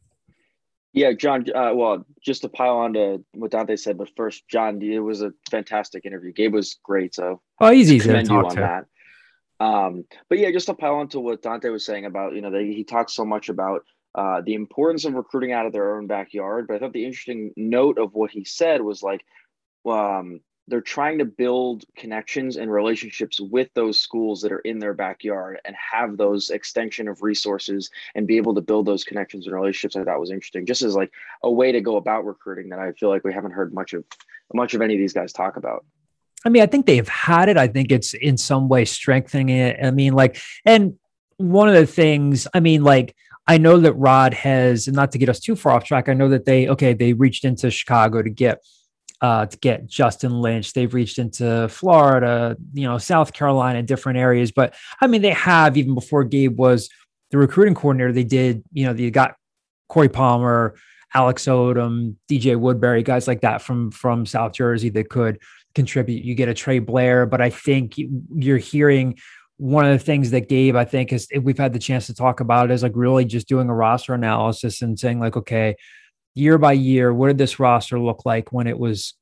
Yeah, John. Uh, well, just to pile on to what Dante said, but first, John, it was a fantastic interview. Gabe was great. So, oh, he's easy to talk on to. That. Um, but yeah, just to pile on to what Dante was saying about, you know, they, he talks so much about uh, the importance of recruiting out of their own backyard. But I thought the interesting note of what he said was like, um, they're trying to build connections and relationships with those schools that are in their backyard and have those extension of resources and be able to build those connections and relationships. I thought was interesting just as like a way to go about recruiting that i feel like we haven't heard much of much of any of these guys talk about. I mean i think they've had it. I think it's in some way strengthening it. I mean like and one of the things i mean like I know that Rod has, and not to get us too far off track, I know that they, okay, they reached into Chicago to get uh, to get Justin Lynch. They've reached into Florida, you know, South Carolina, different areas. But I mean, they have even before Gabe was the recruiting coordinator. They did, you know, they got Corey Palmer, Alex Odom, DJ Woodbury, guys like that from from South Jersey that could contribute. You get a Trey Blair, but I think you're hearing one of the things that Gabe, I think, is we've had the chance to talk about is like really just doing a roster analysis and saying like, okay, year by year, what did this roster look like when it was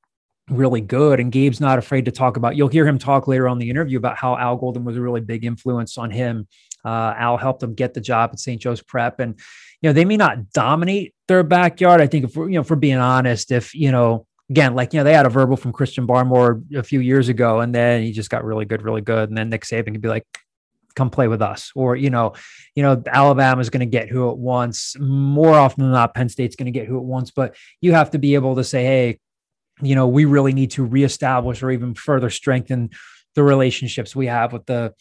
really good? And Gabe's not afraid to talk about. You'll hear him talk later on the interview about how Al Golden was a really big influence on him. Uh, Al helped him get the job at St. Joe's Prep, and you know they may not dominate their backyard. I think if we're you know we're being honest, if you know again, like you know, they had a verbal from Christian Barmore a few years ago, and then he just got really good, really good, and then Nick Saban could be like, "Come play with us," or you know, you know, Alabama's going to get who it wants more often than not. Penn State's going to get who it wants, but you have to be able to say, "Hey, you know, we really need to reestablish or even further strengthen the relationships we have with the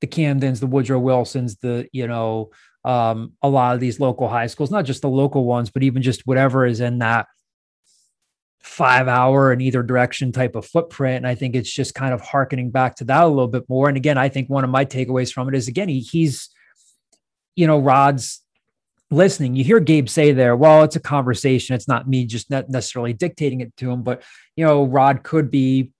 the Camdens, the Woodrow Wilsons, the you know." Um, a lot of these local high schools, not just the local ones, but even just whatever is in that five hour in either direction type of footprint. And I think it's just kind of harkening back to that a little bit more. And again, I think one of my takeaways from it is again, he, he's, you know, Rod's listening. You hear Gabe say there, well, it's a conversation. It's not me just not necessarily dictating it to him, but you know, Rod could be,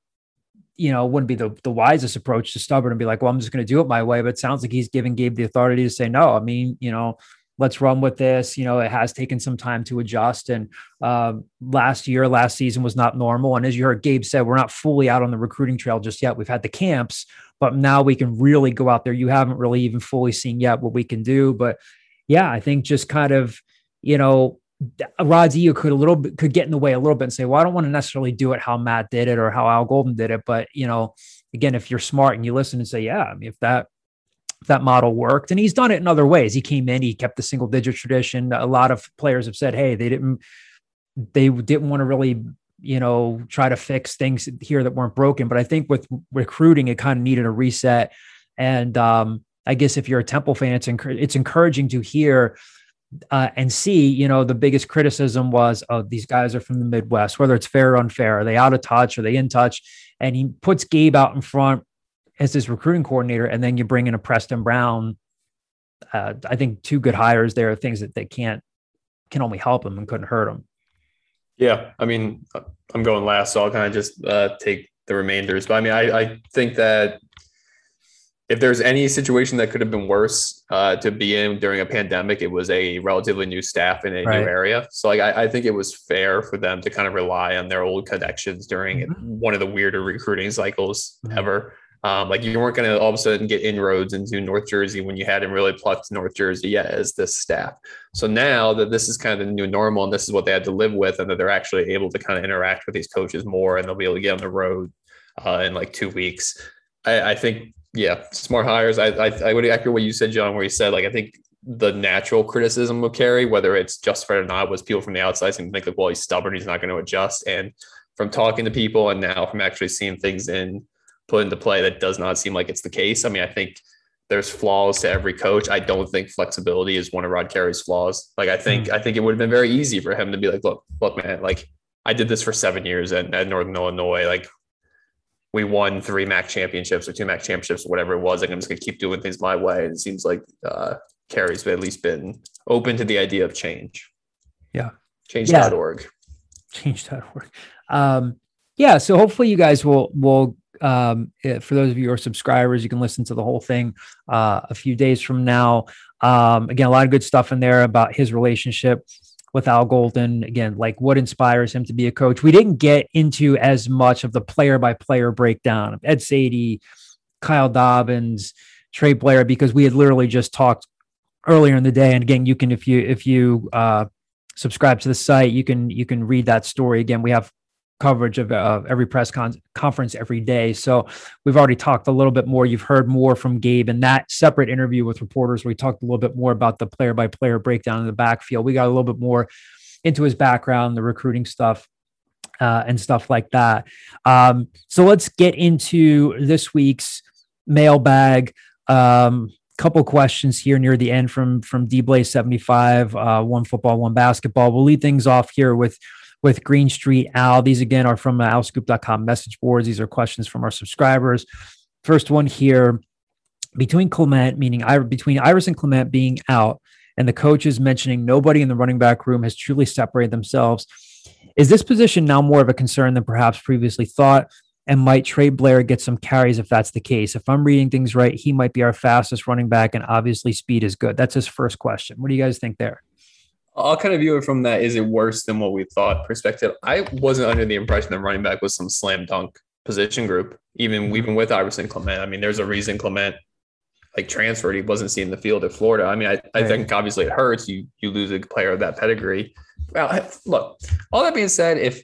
you know, wouldn't be the, the wisest approach to stubborn and be like, well, I'm just going to do it my way. But it sounds like he's giving Gabe the authority to say, no, I mean, you know, let's run with this. You know, it has taken some time to adjust. And uh, last year, last season was not normal. And as you heard Gabe said, we're not fully out on the recruiting trail just yet. We've had the camps, but now we can really go out there. You haven't really even fully seen yet what we can do. But yeah, I think just kind of, you know, Rod's ego could a little bit could get in the way a little bit and say, well, I don't want to necessarily do it how Matt did it or how Al Golden did it. But you know, again, if you're smart and you listen and say, yeah, I mean, if that that model worked. And he's done it in other ways. He came in, he kept the single digit tradition. A lot of players have said, hey, they didn't they didn't want to really, you know, try to fix things here that weren't broken. But I think with recruiting, it kind of needed a reset. And um, I guess if you're a Temple fan, it's it's encouraging to hear uh, and see, you know, the biggest criticism was, oh, these guys are from the Midwest, whether it's fair or unfair. Are they out of touch? Are they in touch? And he puts Gabe out in front as his recruiting coordinator, and then you bring in a Preston Brown. Uh, I think two good hires there are things that they can't can only help him and couldn't hurt him. Yeah, I mean, I'm going last, so I'll kind of just uh, take the remainders. But I mean, I, I think that if there's any situation that could have been worse uh, to be in during a pandemic, it was a relatively new staff in a right. new area. So like I, I, think it was fair for them to kind of rely on their old connections during mm-hmm. one of the weirder recruiting cycles mm-hmm. ever. Um, like you weren't going to all of a sudden get inroads into North Jersey when you hadn't really plucked North Jersey yet as this staff. So now that this is kind of the new normal and this is what they had to live with, and that they're actually able to kind of interact with these coaches more, and they'll be able to get on the road uh, in like two weeks. I, I think, yeah, smart hires. I, I, I would echo what you said, John, where you said like I think the natural criticism of Carey, whether it's justified or not, was people from the outside seem to think like, well, he's stubborn, he's not going to adjust, and from talking to people and now from actually seeing things in put into play that does not seem like it's the case. I mean, I think there's flaws to every coach. I don't think flexibility is one of Rod Carey's flaws. Like I think mm. I think it would have been very easy for him to be like, look, look, man, like I did this for seven years at, at Northern Illinois. Like we won three MAC championships or two MAC championships, or whatever it was. Like I'm just gonna keep doing things my way. And it seems like uh Carey's at least been open to the idea of change. Yeah. Change.org. Yeah. Change.org. Um yeah, so hopefully you guys will will um, eh, for those of you who are subscribers, you can listen to the whole thing uh, a few days from now. Um, again, a lot of good stuff in there about his relationship with Al Golden. Again, like what inspires him to be a coach. We didn't get into as much of the player by player breakdown of Ed Saydee, Kyle Dobbins, Trey Blair, because we had literally just talked earlier in the day. And again, you can if you if you uh, subscribe to the site, you can you can read that story again. We have coverage of every press con- conference every day. So we've already talked a little bit more. You've heard more from Gabe in that separate interview with reporters. Where we talked a little bit more about the player by player breakdown in the backfield. We got a little bit more into his background, the recruiting stuff. Uh, and stuff like that. Um, so let's get into this week's mailbag. Um, couple questions here near the end from from D Blaze 75, uh, one football, one basketball. We'll lead things off here with with Green Street Owl. These again are from uh, owlscoop.com message boards. These are questions from our subscribers. First one here between Clement, meaning between Iverson Clement being out, and the coaches mentioning nobody in the running back room has truly separated themselves. Is this position now more of a concern than perhaps previously thought? And might Trey Blair get some carries if that's the case? If I'm reading things right, he might be our fastest running back, and obviously speed is good. That's his first question. What do you guys think there? I'll kind of view it from that is it worse than what we thought perspective. I wasn't under the impression that running back was some slam dunk position group, even mm-hmm. even with Iverson Clement. I mean, there's a reason Clement like transferred. He wasn't seeing the field at Florida. I mean, I, I think obviously it hurts. You you lose a player of that pedigree. Well, look, all that being said, if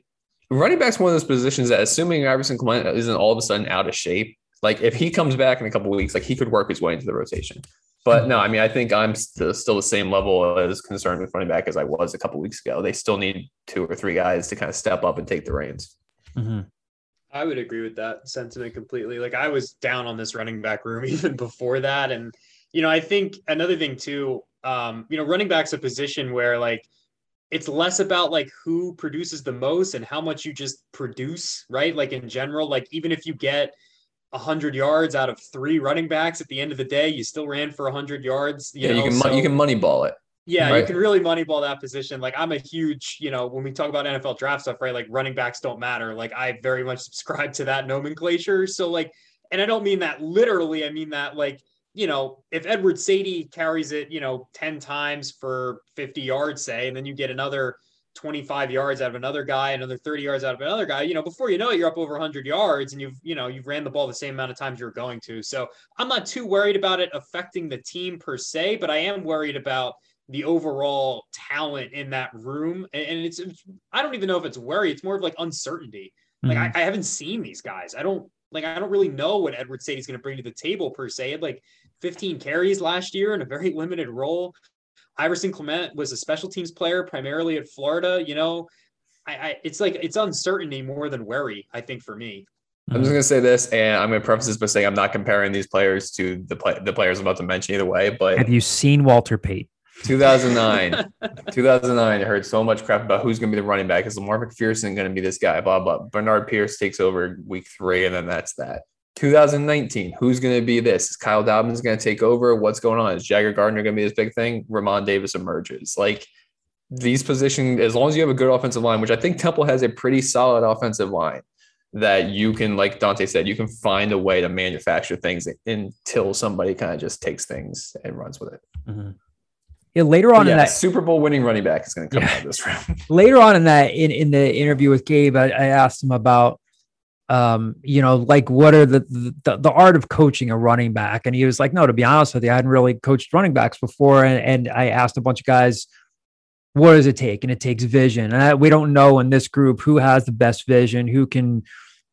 running back's one of those positions that, assuming Iverson Clement isn't all of a sudden out of shape, like if he comes back in a couple weeks, like he could work his way into the rotation. But no, I mean, I think I'm still, still the same level as concerned with running back as I was a couple weeks ago. They still need two or three guys to kind of step up and take the reins. Mm-hmm. I would agree with that sentiment completely. Like I was down on this running back room even before that, and you know, I think another thing too, um, you know, running back's a position where like it's less about like who produces the most and how much you just produce, right? Like in general, like even if you get 100 yards out of three running backs at the end of the day, you still ran for 100 yards. You yeah, know? you can so, you can money ball it. Yeah, right. you can really money ball that position. Like I'm a huge, you know, when we talk about NFL draft stuff, right? Like running backs don't matter. Like I very much subscribe to that nomenclature. So like, and I don't mean that literally. I mean that like, you know, if Edward Saydee carries it, you know, 10 times for 50 yards, say, and then you get another 25 yards out of another guy, another 30 yards out of another guy, you know, before you know it, you're up over 100 yards and you've, you know, you've ran the ball the same amount of times you're going to. So I'm not too worried about it affecting the team per se, but I am worried about the overall talent in that room. And it's, I don't even know if it's worry. It's more of like uncertainty. Like mm-hmm. I, I, haven't seen these guys. I don't like, I don't really know what Edward Saydee going to bring to the table per se. He had like 15 carries last year in a very limited role. Iverson Clement was a special teams player primarily at Florida. You know, I, I it's like it's uncertainty more than worry. I think for me. I'm just gonna say this, and I'm gonna preface this by saying I'm not comparing these players to the play, the players I'm about to mention either way. But have you seen Walter Payton? 2009, 2009. I heard so much crap about who's going to be the running back. Is Lamar McPherson going to be this guy? Blah blah. Bernard Pierce takes over week three, and then that's that. 2019, who's going to be this? Is Kyle Dobbins going to take over? What's going on? Is Jager Gardner going to be this big thing? Re'Mahn Davis emerges. Like these positions, as long as you have a good offensive line, which I think Temple has a pretty solid offensive line, that you can, like Dante said, you can find a way to manufacture things until somebody kind of just takes things and runs with it. Mm-hmm. Yeah, later on yeah, in that Super Bowl winning running back is going to come yeah. out of this round. later on in that in, in the interview with Gabe, I, I asked him about um, you know, like what are the, the, the art of coaching a running back? And he was like, no, to be honest with you, I hadn't really coached running backs before. And, and I asked a bunch of guys, what does it take? And it takes vision. And I, we don't know in this group who has the best vision, who can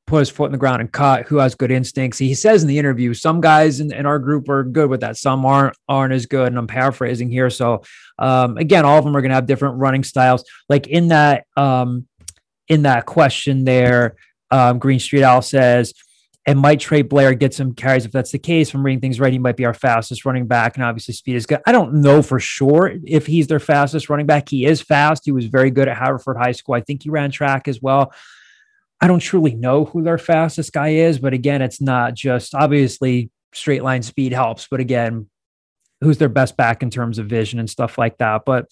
put his foot in the ground and cut, who has good instincts. He says in the interview, some guys in, in our group are good with that. Some aren't, aren't as good. And I'm paraphrasing here. So um, again, all of them are going to have different running styles. Like in that, um, in that question there, um, Green Street Owl says, and might Trey Blair get some carries if that's the case. If I'm reading things right, he might be our fastest running back, and obviously speed is good. I don't know for sure if he's their fastest running back. He is fast. He was very good at Haverford High School. I think he ran track as well. I don't truly know who their fastest guy is, but again, it's not just obviously straight line speed helps, but again, who's their best back in terms of vision and stuff like that. But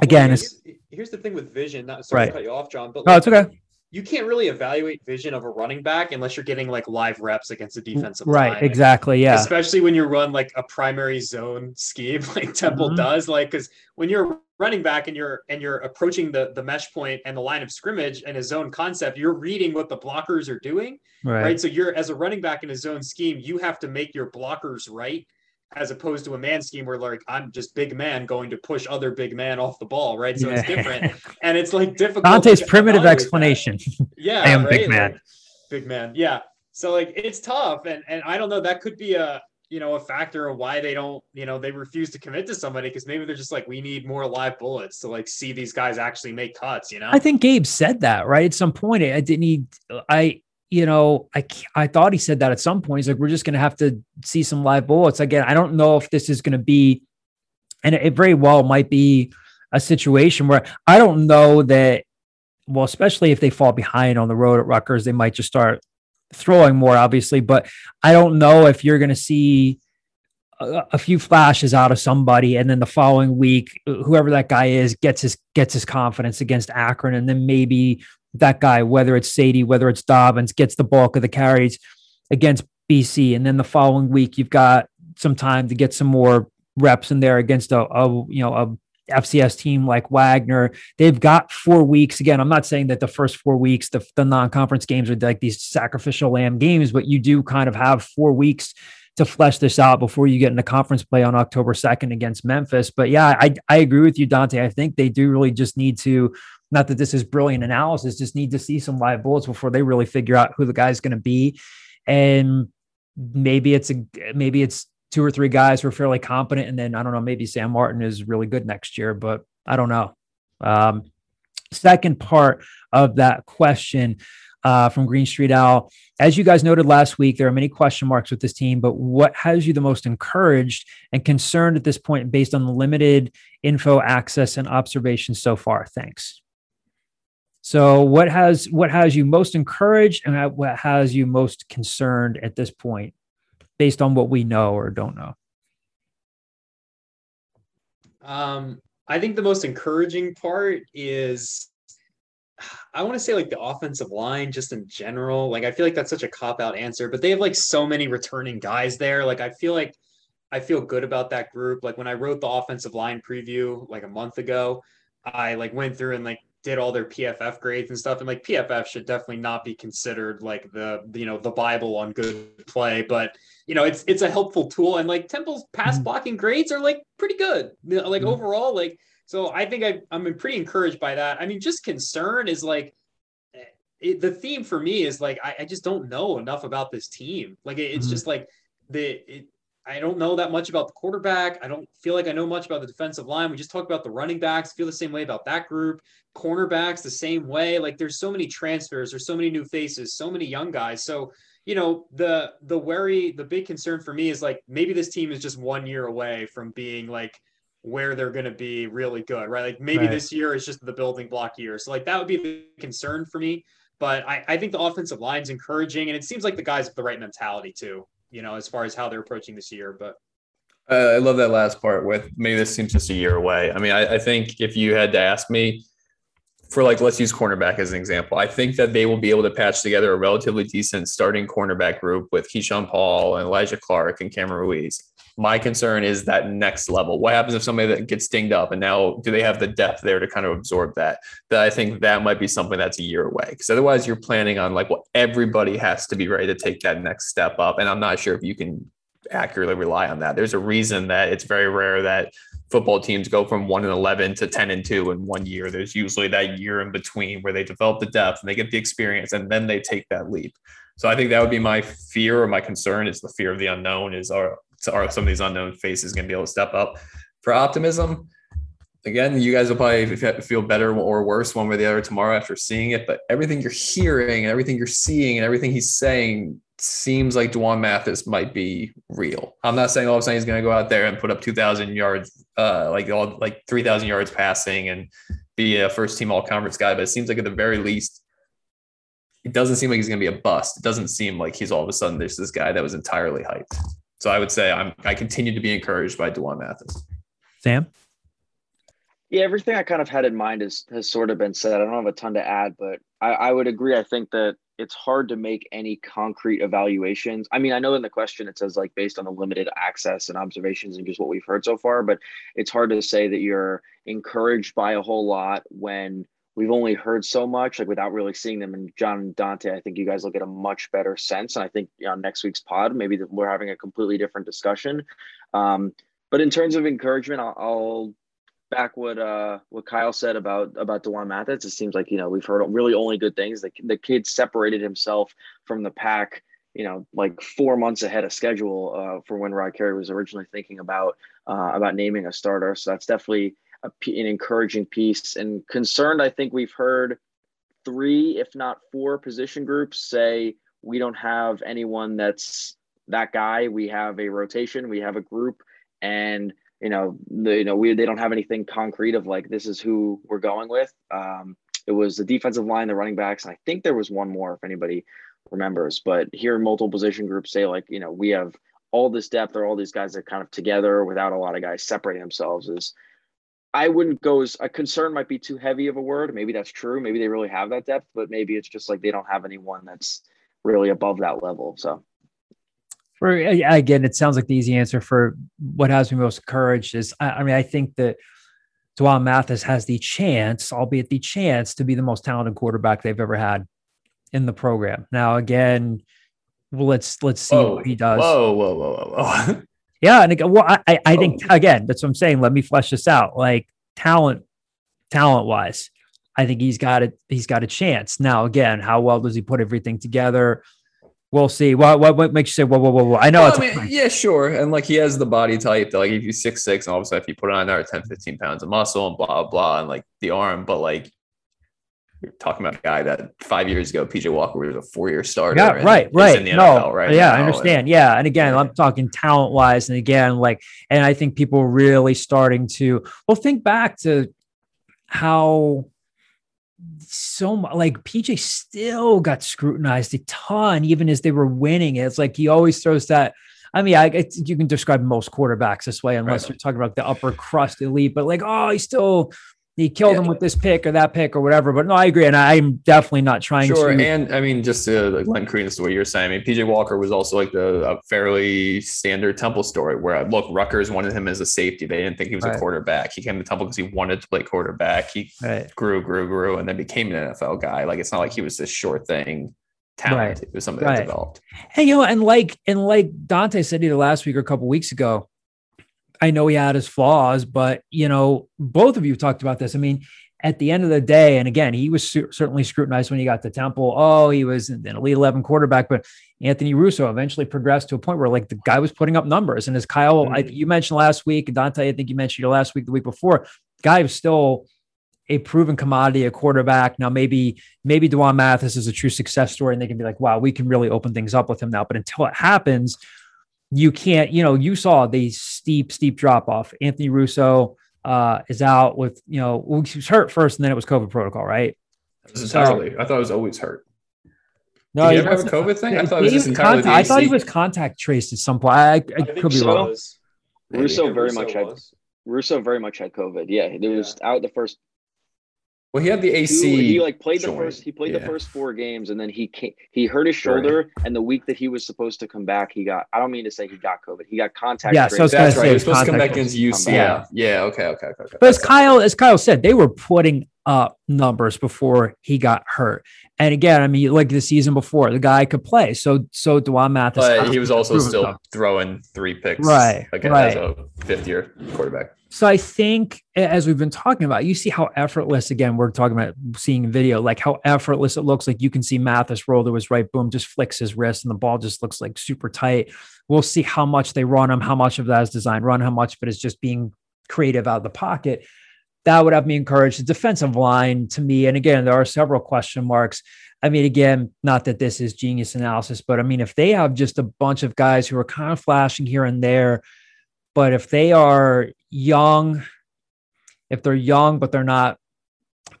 again, well, here's, here's, the thing with vision. Not sorry right. to cut you off, John, but no, like, it's okay you can't really evaluate vision of a running back unless you're getting like live reps against a defensive line. right line. exactly yeah especially when you run like a primary zone scheme like temple mm-hmm. does like because when you're running back and you're and you're approaching the the mesh point and the line of scrimmage and a zone concept you're reading what the blockers are doing right, right? so you're as a running back in a zone scheme you have to make your blockers right as opposed to a man scheme where like I'm just big man going to push other big man off the ball, right? So yeah. it's different, and it's like difficult. Dante's primitive explanation. That. Yeah, I am right? big man. Like, big man, yeah. So like it's tough, and and I don't know. That could be a you know a factor of why they don't you know they refuse to commit to somebody because maybe they're just like we need more live bullets to like see these guys actually make cuts. You know, I think Gabe said that right at some point. I didn't need I you know, I I thought he said that at some point. He's like, we're just going to have to see some live bullets again. I don't know if this is going to be, and it very well might be a situation where I don't know that. Well, especially if they fall behind on the road at Rutgers, they might just start throwing more, obviously. But I don't know if you're going to see a, a few flashes out of somebody, and then the following week, whoever that guy is gets his gets his confidence against Akron, and then maybe that guy, whether it's Saydee, whether it's Dobbins, gets the bulk of the carries against BC. And then the following week, you've got some time to get some more reps in there against a, a you know, a FCS team like Wagner. They've got four weeks. Again, I'm not saying that the first four weeks, the, the non-conference games are like these sacrificial lamb games, but you do kind of have four weeks to flesh this out before you get into conference play on October 2nd against Memphis. But yeah, I, I agree with you, Dante. I think they do really just need to Not that this is brilliant analysis, just need to see some live bullets before they really figure out who the guy's going to be. And maybe it's a maybe it's two or three guys who are fairly competent, and then I don't know, maybe Sam Martin is really good next year, but I don't know. Um, second part of that question uh, from Green Street Owl. As you guys noted last week, there are many question marks with this team, but what has you the most encouraged and concerned at this point based on the limited info access and observations so far? Thanks. So, what has what has you most encouraged, and what has you most concerned at this point, based on what we know or don't know? Um, I think the most encouraging part is I want to say like the offensive line just in general. Like I feel like that's such a cop out answer, but they have like so many returning guys there. Like I feel like I feel good about that group. Like when I wrote the offensive line preview like a month ago, I like went through and like did all their PFF grades and stuff. And like PFF should definitely not be considered like the you know the Bible on good play, but you know it's it's a helpful tool. And like Temple's pass mm-hmm. blocking grades are like pretty good. Like mm-hmm. overall, like so I think I, I'm pretty encouraged by that. I mean, just concern is like eh, it, the theme for me is like I, I, just don't know enough about this team. Like it, it's mm-hmm. just like the it, I don't know that much about the quarterback. I don't feel like I know much about the defensive line. We just talked about the running backs. Feel the same way about that group. Cornerbacks the same way. Like there's so many transfers. There's so many new faces. So many young guys. So you know the the worry, the big concern for me is like maybe this team is just one year away from being like where they're going to be really good, right? Like maybe right. this year is just the building block year. So like that would be the concern for me. But I, I think the offensive line's encouraging, and it seems like the guys have the right mentality too. You know, as far as how they're approaching this year. But uh, I love that last part with maybe this seems just a year away. I mean, I, I think if you had to ask me for like let's use cornerback as an example. I think that they will be able to patch together a relatively decent starting cornerback group with Keyshawn Paul and Elijah Clark and Cameron Ruiz. My concern is that next level. What happens if somebody that gets dinged up and now do they have the depth there to kind of absorb that? That I think that might be something that's a year away. Because otherwise you're planning on like well, everybody has to be ready to take that next step up. And I'm not sure if you can accurately rely on that. There's a reason that it's very rare that football teams go from one and 11 to 10 and two in one year. There's usually that year in between where they develop the depth and they get the experience and then they take that leap. So I think that would be my fear or my concern is the fear of the unknown is are are some of these unknown faces going to be able to step up for optimism? Again, you guys will probably feel better or worse one way or the other tomorrow after seeing it. But everything you're hearing and everything you're seeing and everything he's saying seems like D'Wan Mathis might be real. I'm not saying all of a sudden he's going to go out there and put up 2,000 yards, uh, like all like 3,000 yards passing and be a first team all conference guy, but it seems like at the very least, it doesn't seem like he's going to be a bust. It doesn't seem like he's all of a sudden there's this guy that was entirely hyped. So I would say I'm I continue to be encouraged by D'Wan Mathis. Sam? Yeah, everything I kind of had in mind is has sort of been said. I don't have a ton to add, but I, I would agree. I think that it's hard to make any concrete evaluations. I mean, I know in the question it says like based on the limited access and observations and just what we've heard so far, but it's hard to say that you're encouraged by a whole lot when we've only heard so much, like without really seeing them. And John and Dante, I think you guys will get a much better sense. And I think you know, next week's pod, maybe we're having a completely different discussion. Um, but in terms of encouragement, I'll, I'll back what uh what Kyle said about about D'Wan Mathis. It seems like you know we've heard really only good things. The the kid separated himself from the pack, you know, like four months ahead of schedule uh, for when Rod Carey was originally thinking about uh, about naming a starter. So that's definitely a, an encouraging piece. And concerned, I think we've heard three, if not four, position groups say we don't have anyone that's that guy. We have a rotation, we have a group, and you know, the, you know, we they don't have anything concrete of like this is who we're going with. Um, it was the defensive line, the running backs, and I think there was one more if anybody remembers. But here, multiple position groups say like, you know, we have all this depth or all these guys that kind of together without a lot of guys separating themselves is I wouldn't go as a concern might be too heavy of a word. Maybe that's true. Maybe they really have that depth, but maybe it's just like they don't have anyone that's really above that level. So for again, it sounds like the easy answer for what has me most encouraged is I, I mean, I think that D'Wan Mathis has the chance, albeit the chance, to be the most talented quarterback they've ever had in the program. Now, again, well, let's let's see whoa, what he does. Whoa, whoa, whoa, whoa, whoa. Yeah, and again, well, I, I think oh. again, that's what I'm saying. Let me flesh this out. Like talent, talent wise, I think he's got it. He's got a chance. Now, again, how well does he put everything together? We'll see. What what, what makes you say whoa whoa whoa whoa? I know Well, it's I mean, yeah, sure. And like he has the body type that like if you six six and all of a sudden if you put on another 10, 15 pounds of muscle and blah blah and like the arm, but like you're talking about a guy that five years ago, PJ Walker was a four year starter. yeah, right, right. in the no, NFL right yeah, now, I and- understand. Yeah, and again, I'm talking talent wise, and again, like, and I think people are really starting to well think back to how so mu- like PJ still got scrutinized a ton, even as they were winning. It's like he always throws that. I mean, I you can describe most quarterbacks this way, unless Right. you're talking about the upper crust elite. But like, oh, he still he killed Yeah. him with this pick or that pick or whatever. But no, I agree, and I'm definitely not trying Sure, to. and I mean, just to like lend credence to what you're saying, I mean, PJ Walker was also like the a fairly standard Temple story where uh, look, Rutgers wanted him as a safety. They didn't think he was Right. a quarterback. He came to Temple because he wanted to play quarterback. He right. grew, grew, grew, and then became an NFL guy. Like it's not like he was this sure thing talent. Right. It was something Right. that developed. Hey, you know, and like and like Dante said either last week or a couple weeks ago, I know he had his flaws, but you know, both of you talked about this. I mean, at the end of the day, and again, he was cer- certainly scrutinized when he got to Temple. Oh, he was an elite 11 quarterback, but Anthony Russo eventually progressed to a point where like the guy was putting up numbers. And as Kyle, I, mm-hmm. you mentioned last week, Dante, I think you mentioned your last week, the week before, guy was still a proven commodity, a quarterback. Now, maybe, maybe D'Wan Mathis is a true success story and they can be like, wow, we can really open things up with him now. But until it happens, you can't, you know, you saw the steep, steep drop off. Anthony Russo uh, is out with, you know, well, he was hurt first and then it was COVID protocol, right? It was So- entirely. I thought it was always hurt. No, Did he he ever have a COVID thing? I He thought it was just entirely. contact- I thought he was contact traced at some point. I, I, I think could be so. wrong. was. Russo very Russo much had. Russo very much had COVID. Yeah, it was out the first Well, he had the two, AC. he like played the first he played the first four games and then he came, he hurt his Right. shoulder and the week that he was supposed to come back he got I don't mean to say he got COVID he got contact Yeah, so traced. it's gonna That's right. say He was supposed to come back against tracing. UC. Yeah. Yeah. Yeah. Okay. Okay. Okay. okay. But as That's- Kyle, as Kyle said, they were putting up numbers before he got hurt. And again, I mean, like the season before, the guy could play. So, so D'Wan Mathis, But he was also still himself. throwing three picks, Right, Again, right. as a fifth-year quarterback. So I think, as we've been talking about, you see how effortless. Again, we're talking about seeing video, like how effortless it looks. Like you can see Mathis roll to his right, boom, just flicks his wrist, and the ball just looks like super tight. We'll see how much they run him, how much of that is designed run, how much of it is just being creative out of the pocket. That would have me encouraged. The defensive line to me, and again, there are several question marks. I mean, again, not that this is genius analysis, but I mean, if they have just a bunch of guys who are kind of flashing here and there, but if they are young, if they're young, but they're not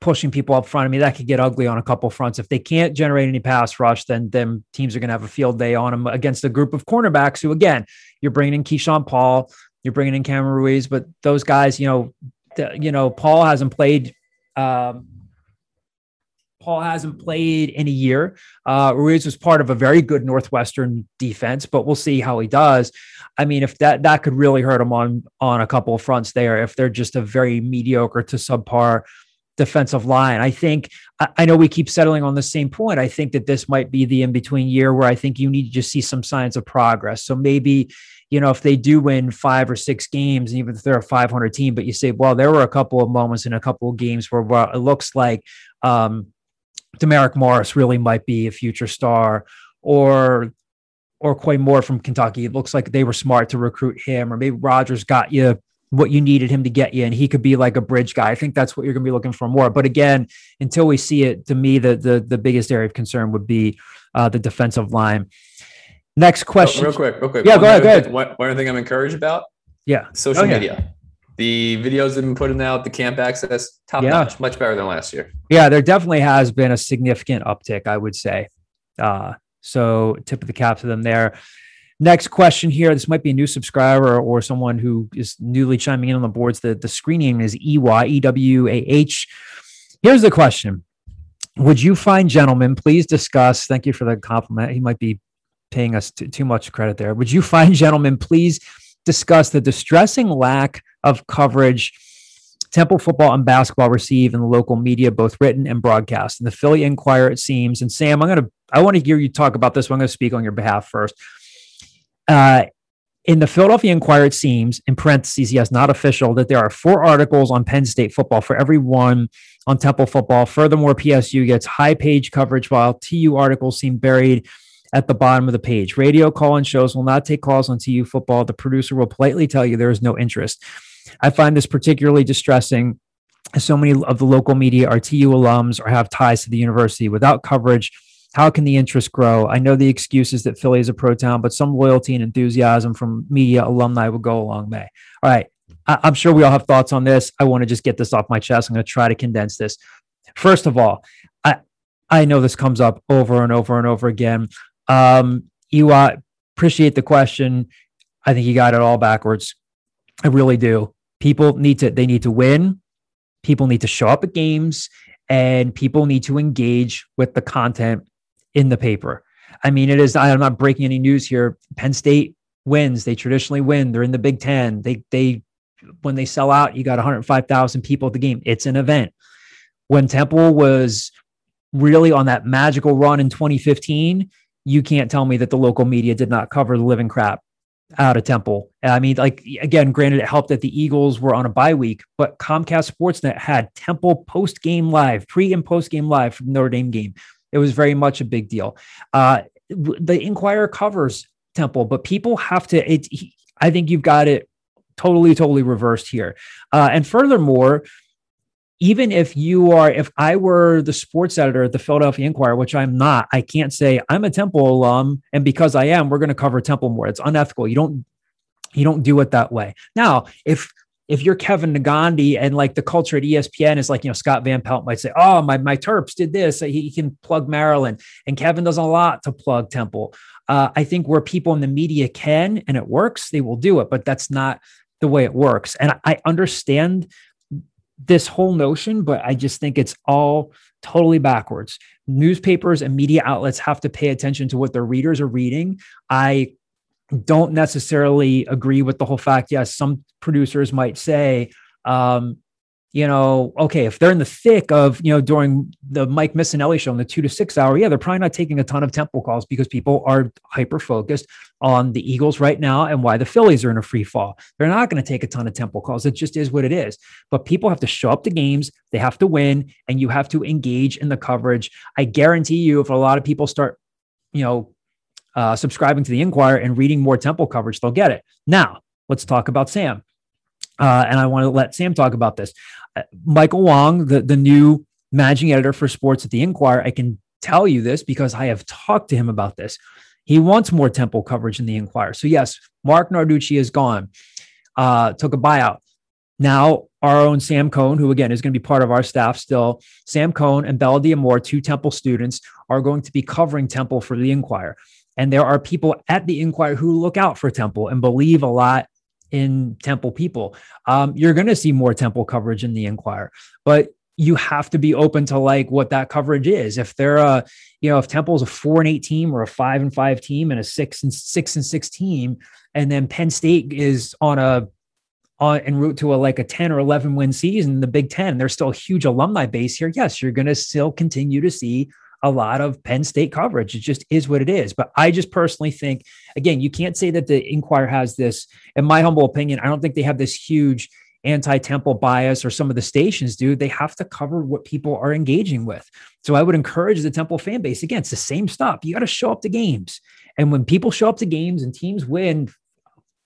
pushing people up front, I mean, that could get ugly on a couple fronts. If they can't generate any pass rush, then then teams are going to have a field day on them against a group of cornerbacks who, again, you're bringing in Keyshawn Paul, you're bringing in Cameron Ruiz, but those guys, you know, you know, Paul hasn't played. Um, Paul hasn't played in a year. Uh, Ruiz was part of a very good Northwestern defense, but we'll see how he does. I mean, if that that could really hurt him on on a couple of fronts there, if they're just a very mediocre to subpar defensive line. I think I, I know we keep settling on the same point. I think that this might be the in between year where I think you need to just see some signs of progress. So maybe you know, if they do win five or six games, and even if they're a 500 team, but you say, well, there were a couple of moments in a couple of games where it looks like um, Demaric Morris really might be a future star, or or Quay Moore from Kentucky. It looks like they were smart to recruit him, or maybe Rogers got you what you needed him to get you, and he could be like a bridge guy. I think that's what you're going to be looking for more. But again, until we see it, to me, the the the biggest area of concern would be uh, the defensive line. Next Oh, question. real quick, real quick. Yeah, One go ahead, go thing- ahead. One, one thing I'm encouraged about: Yeah. social Oh, yeah. media. The videos they've been putting out, the camp access, top Yeah. notch, much better than last year. Yeah, there definitely has been a significant uptick, I would say. Uh, so tip of the cap to them there. Next question here. This might be a new subscriber or someone who is newly chiming in on the boards. The, the screening is E EY, E-W-A-H. Here's the question. Would you find gentlemen, please discuss, thank you for the compliment. He might be paying us too, too much credit there. Would you find gentlemen, please discuss the distressing lack of coverage Temple football and basketball receive in the local media, both written and broadcast. In the Philly Inquirer, it seems. And Sam, I'm gonna I want to hear you talk about this. One. I'm going to speak on your behalf first. Uh, in the Philadelphia Inquirer, it seems, in parentheses, yes, not official, that there are four articles on Penn State football for every one on Temple football. Furthermore, PSU gets high page coverage while TU articles seem buried at the bottom of the page. Radio call in shows will not take calls on TU football. The producer will politely tell you there is no interest. I find this particularly distressing. So many of the local media are TU alums or have ties to the university. Without coverage, how can the interest grow? I know the excuse is that Philly is a pro town, but some loyalty and enthusiasm from media alumni will go a long way. All right. I- I'm sure we all have thoughts on this. I want to just get this off my chest. I'm going to try to condense this. First of all, I, I know this comes up over and over and over again. Um, uh, appreciate the question. I think you got it all backwards. I really do. People need to, they need to win. People need to show up at games and people need to engage with the content in the paper. I mean, it is, I'm not breaking any news here. Penn State wins. They traditionally win. They're in the Big Ten. They, they, when they sell out, you got 105,000 people at the game. It's an event. When Temple was really on that magical run in 2015, you can't tell me that the local media did not cover the living crap out of Temple. I mean, like again, granted, it helped that the Eagles were on a bye week, but Comcast Sportsnet had Temple post game live, pre and post game live the Notre Dame game. It was very much a big deal. Uh, the Inquirer covers Temple, but people have to. It, I think you've got it totally, totally reversed here. Uh, and furthermore, even if you are, if I were the sports editor at the Philadelphia Inquirer, which I'm not, I can't say I'm a Temple alum, and because I am, we're going to cover Temple more. It's unethical. You don't, you don't do it that way. Now, if if you're Kevin Negandhi and like the culture at ESPN is like, you know, Scott Van Pelt might say, oh, my, my Terps did this. He, he can plug Maryland. And Kevin does a lot to plug Temple. Uh, I think where people in the media can and it works, they will do it, but that's not the way it works. And I understand this whole notion, but I just think it's all totally backwards. Newspapers and media outlets have to pay attention to what their readers are reading. I don't necessarily agree with the whole fact. Yes, some producers might say, um, you know, okay, if they're in the thick of, you know, during the Mike Missanelli show in the two to six hour, yeah, they're probably not taking a ton of temple calls because people are hyper focused on the Eagles right now and why the Phillies are in a free fall. They're not going to take a ton of temple calls. It just is what it is. But people have to show up to games, they have to win, and you have to engage in the coverage. I guarantee you, if a lot of people start, you know, uh, subscribing to the Inquirer and reading more Temple coverage, they'll get it. Now, let's talk about Sam. Uh, and I want to let Sam talk about this. Michael Huang, the, the new managing editor for sports at the Inquirer, I can tell you this because I have talked to him about this. He wants more Temple coverage in the Inquirer. So, yes, Marc Narducci is gone, uh, took a buyout. Now, our own Sam Cohn, who again is going to be part of our staff still, Sam Cohn and Bella Diamore, two Temple students, are going to be covering Temple for the Inquirer. And there are people at the Inquirer who look out for Temple and believe a lot in Temple people. Um, you're going to see more Temple coverage in the Inquirer, but you have to be open to like what that coverage is. If they're a, you know, if Temple's a four and eight team or a five and five team and a six and six and six team, and then Penn State is on a on en route to a like a 10 or 11 win season in the Big Ten, there's still a huge alumni base here. Yes, you're going to still continue to see a lot of Penn State coverage. It just is what it is. But I just personally think, again, you can't say that the Inquirer has this, in my humble opinion, I don't think they have this huge anti temple bias or some of the stations do. They have to cover what people are engaging with. So I would encourage the Temple fan base. Again, it's the same stuff. You got to show up to games. And when people show up to games and teams win,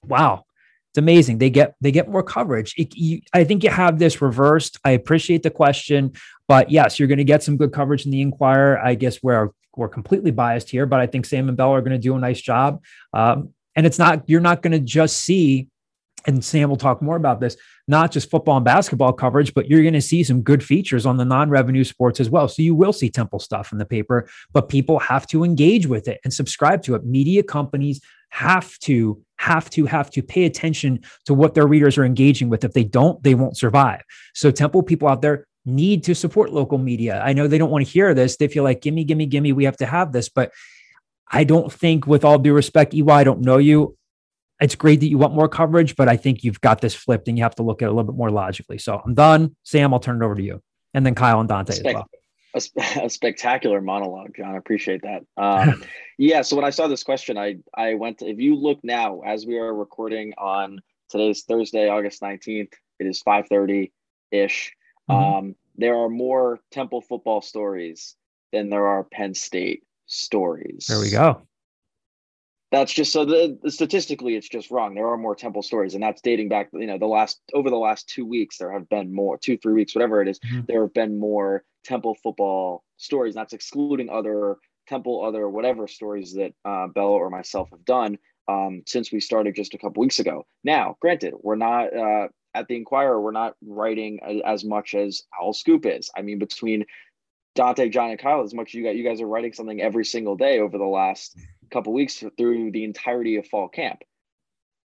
wow, it's amazing. They get they get more coverage. It, you, I think you have this reversed. I appreciate the question, but yes, you're going to get some good coverage in the Inquirer. I guess we're we're completely biased here, but I think Sam and Bell are going to do a nice job. Um, and it's not you're not going to just see, and Sam will talk more about this, not just football and basketball coverage, but you're going to see some good features on the non-revenue sports as well. So you will see Temple stuff in the paper, but people have to engage with it and subscribe to it. Media companies have to have to have to pay attention to what their readers are engaging with if they don't they won't survive so temple people out there need to support local media i know they don't want to hear this they feel like gimme gimme gimme we have to have this but i don't think with all due respect ey i don't know you it's great that you want more coverage but i think you've got this flipped and you have to look at it a little bit more logically so i'm done sam i'll turn it over to you and then kyle and dante as well a, a, spectacular monologue, John. I appreciate that. Um, yeah. So when I saw this question, I I went. To, if you look now, as we are recording on today's Thursday, August nineteenth, it is five thirty ish. Mm-hmm. Um, there are more Temple football stories than there are Penn State stories. There we go. That's just so the, the, statistically it's just wrong. There are more Temple stories, and that's dating back. You know, the last over the last two weeks, there have been more two three weeks, whatever it is, mm-hmm. There have been more Temple football stories. That's excluding other Temple, other whatever stories that uh, Bella or myself have done um, since we started just a couple weeks ago. Now, granted, we're not uh, at the Inquirer. We're not writing as much as OwlScoop is. I mean, between Dante, John, and Kyle, as much as you got, you guys are writing something every single day over the last couple weeks through the entirety of fall camp.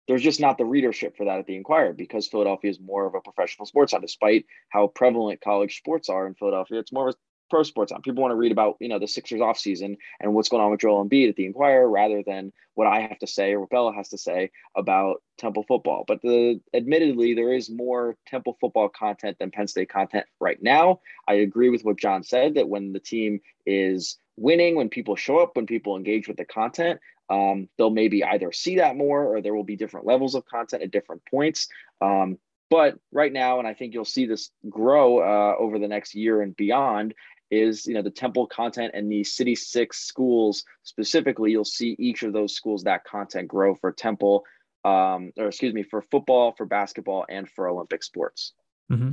There's just not the readership for that at the Inquirer because Philadelphia is more of a professional sports town, despite how prevalent college sports are in Philadelphia. It's more of a pro sports on. People want to read about, you know, the Sixers offseason and what's going on with Joel Embiid at the Inquirer rather than what I have to say or what Bella has to say about Temple football. But the admittedly, there is more Temple football content than Penn State content right now. I agree with what John said that when the team is winning, when people show up, when people engage with the content, um, they'll maybe either see that more or there will be different levels of content at different points. Um, but right now, and I think you'll see this grow uh, over the next year and beyond, is you know the temple content and the city six schools specifically you'll see each of those schools that content grow for temple um, or excuse me for football for basketball and for olympic sports mm-hmm.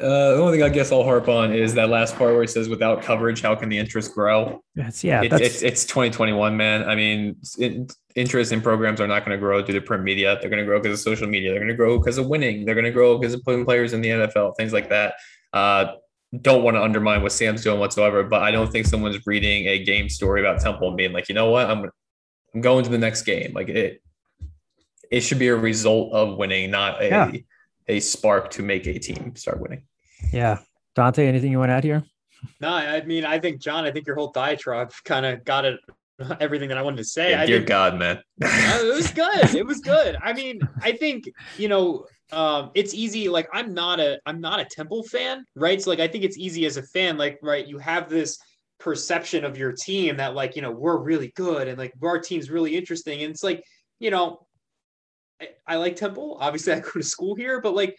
uh, the only thing I guess I'll harp on is that last part where it says, "Without coverage, how can the interest grow?" That's yeah. It, that's... It's it's 2021, man. I mean, it, interest in programs are not going to grow due to print media. They're going to grow because of social media. They're going to grow because of winning. They're going to grow because of putting players in the NFL, things like that. Uh, don't want to undermine what Sam's doing whatsoever, but I don't think someone's reading a game story about Temple and being like, you know what, I'm I'm going to the next game. Like it, it should be a result of winning, not a yeah. a spark to make a team start winning. Yeah, Dante, anything you want to add here? No, I mean, I think John, I think your whole diatribe kind of got it everything that I wanted to say. Yeah, dear think, God, man. it was good. It was good. I mean, I think, you know, um, it's easy. Like I'm not a, I'm not a Temple fan, right? So like, I think it's easy as a fan, like, right. You have this perception of your team that like, you know, we're really good and like our team's really interesting. And it's like, you know, I, I like Temple. Obviously I go to school here, but like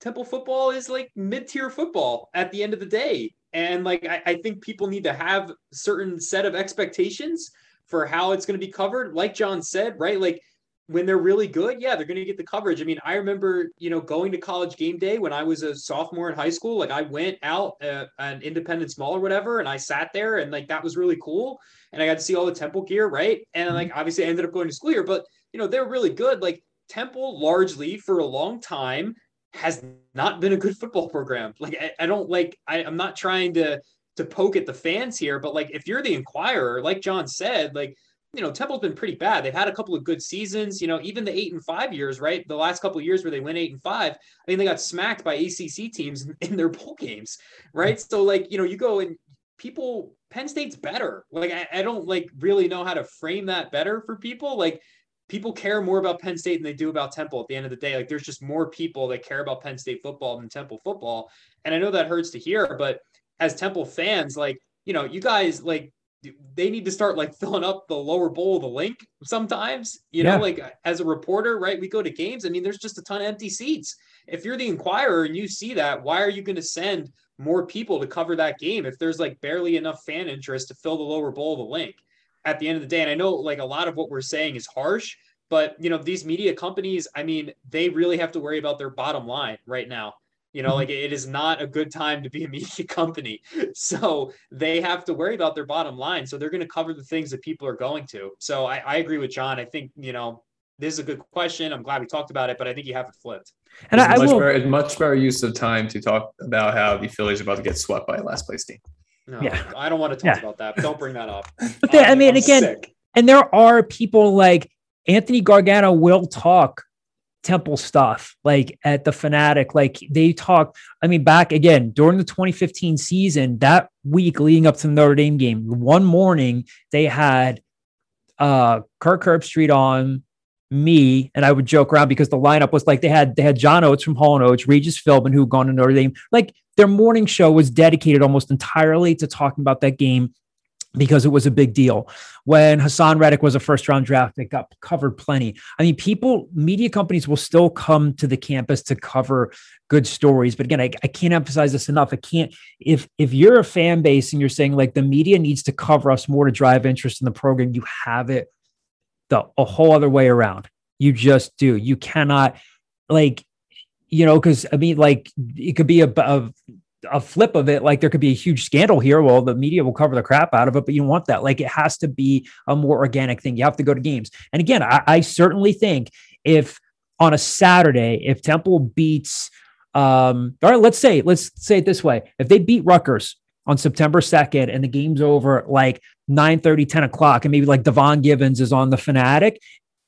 Temple football is like mid-tier football at the end of the day. And like I, I think people need to have certain set of expectations for how it's going to be covered. Like John said, right? Like when they're really good, yeah, they're going to get the coverage. I mean, I remember, you know, going to college game day when I was a sophomore in high school. Like, I went out at an Independence Mall or whatever, and I sat there, and like that was really cool. And I got to see all the Temple gear, right? And like, mm-hmm. obviously, I ended up going to school here, but you know, they're really good. Like Temple, largely for a long time, has not been a good football program. Like, I, I don't like. I, I'm not trying to to poke at the fans here, but like, if you're the Inquirer, like John said, like you know, Temple's been pretty bad. They've had a couple of good seasons, you know, even the eight and five years, right? The last couple of years where they went eight and five, I mean, they got smacked by ACC teams in their bowl games, right? So, like, you know, you go and people, Penn State's better. Like, I, I don't like really know how to frame that better for people. Like, people care more about Penn State than they do about Temple at the end of the day. Like, there's just more people that care about Penn State football than Temple football. And I know that hurts to hear, but as Temple fans, like, you know, you guys like they need to start like filling up the lower bowl of the link sometimes you know like as a reporter right we go to games i mean there's just a ton of empty seats. If you're the inquirer and you see that why are you going to send more people to cover that game if there's like barely enough fan interest to fill the lower bowl of the link at the end of the day? And i know like a lot of what we're saying is harsh but you know these media companies i mean they really have to worry about their bottom line right now you know, like it is not a good time to be a media company. So they have to worry about their bottom line. So they're going to cover the things that people are going to. So I, I agree with John. I think, you know, this is a good question. I'm glad we talked about it, but I think you have it flipped. And it's I, much, will... better, it's much better use of time to talk about how the Phillies are about to get swept by a last place team. No, yeah. I don't want to talk yeah. about that. Don't bring that up. But they, I mean, I'm again, sick. and there are people like Anthony Gargano will talk Temple stuff, like at the Fanatic. Like they talk, I mean, back again during the 2015 season, that week leading up to the Notre Dame game, one morning they had uh Kirk Herbstreit on me, and I would joke around because the lineup was like they had they had John Oates from Hall and Oates, Regis Philbin, who gone to Notre Dame. Like their morning show was dedicated almost entirely to talking about that game because it was a big deal. When Haason Reddick was a first round draft pick, got covered plenty. I mean, people, media companies will still come to the campus to cover good stories. But again, I, I can't emphasize this enough. I can't, if if you're a fan base and you're saying like the media needs to cover us more to drive interest in the program, you have it the a whole other way around. You just do. You cannot like, you know, because I mean, like it could be a, a a flip of it, like there could be a huge scandal here. Well, the media will cover the crap out of it, but you don't want that. Like it has to be a more organic thing. You have to go to games. And again, I, I certainly think if on a Saturday, if Temple beats, um, all right, let's say, let's say it this way: if they beat Rutgers on September 2nd and the game's over like 9 30, 10 o'clock, and maybe like Devon Givens is on the fanatic.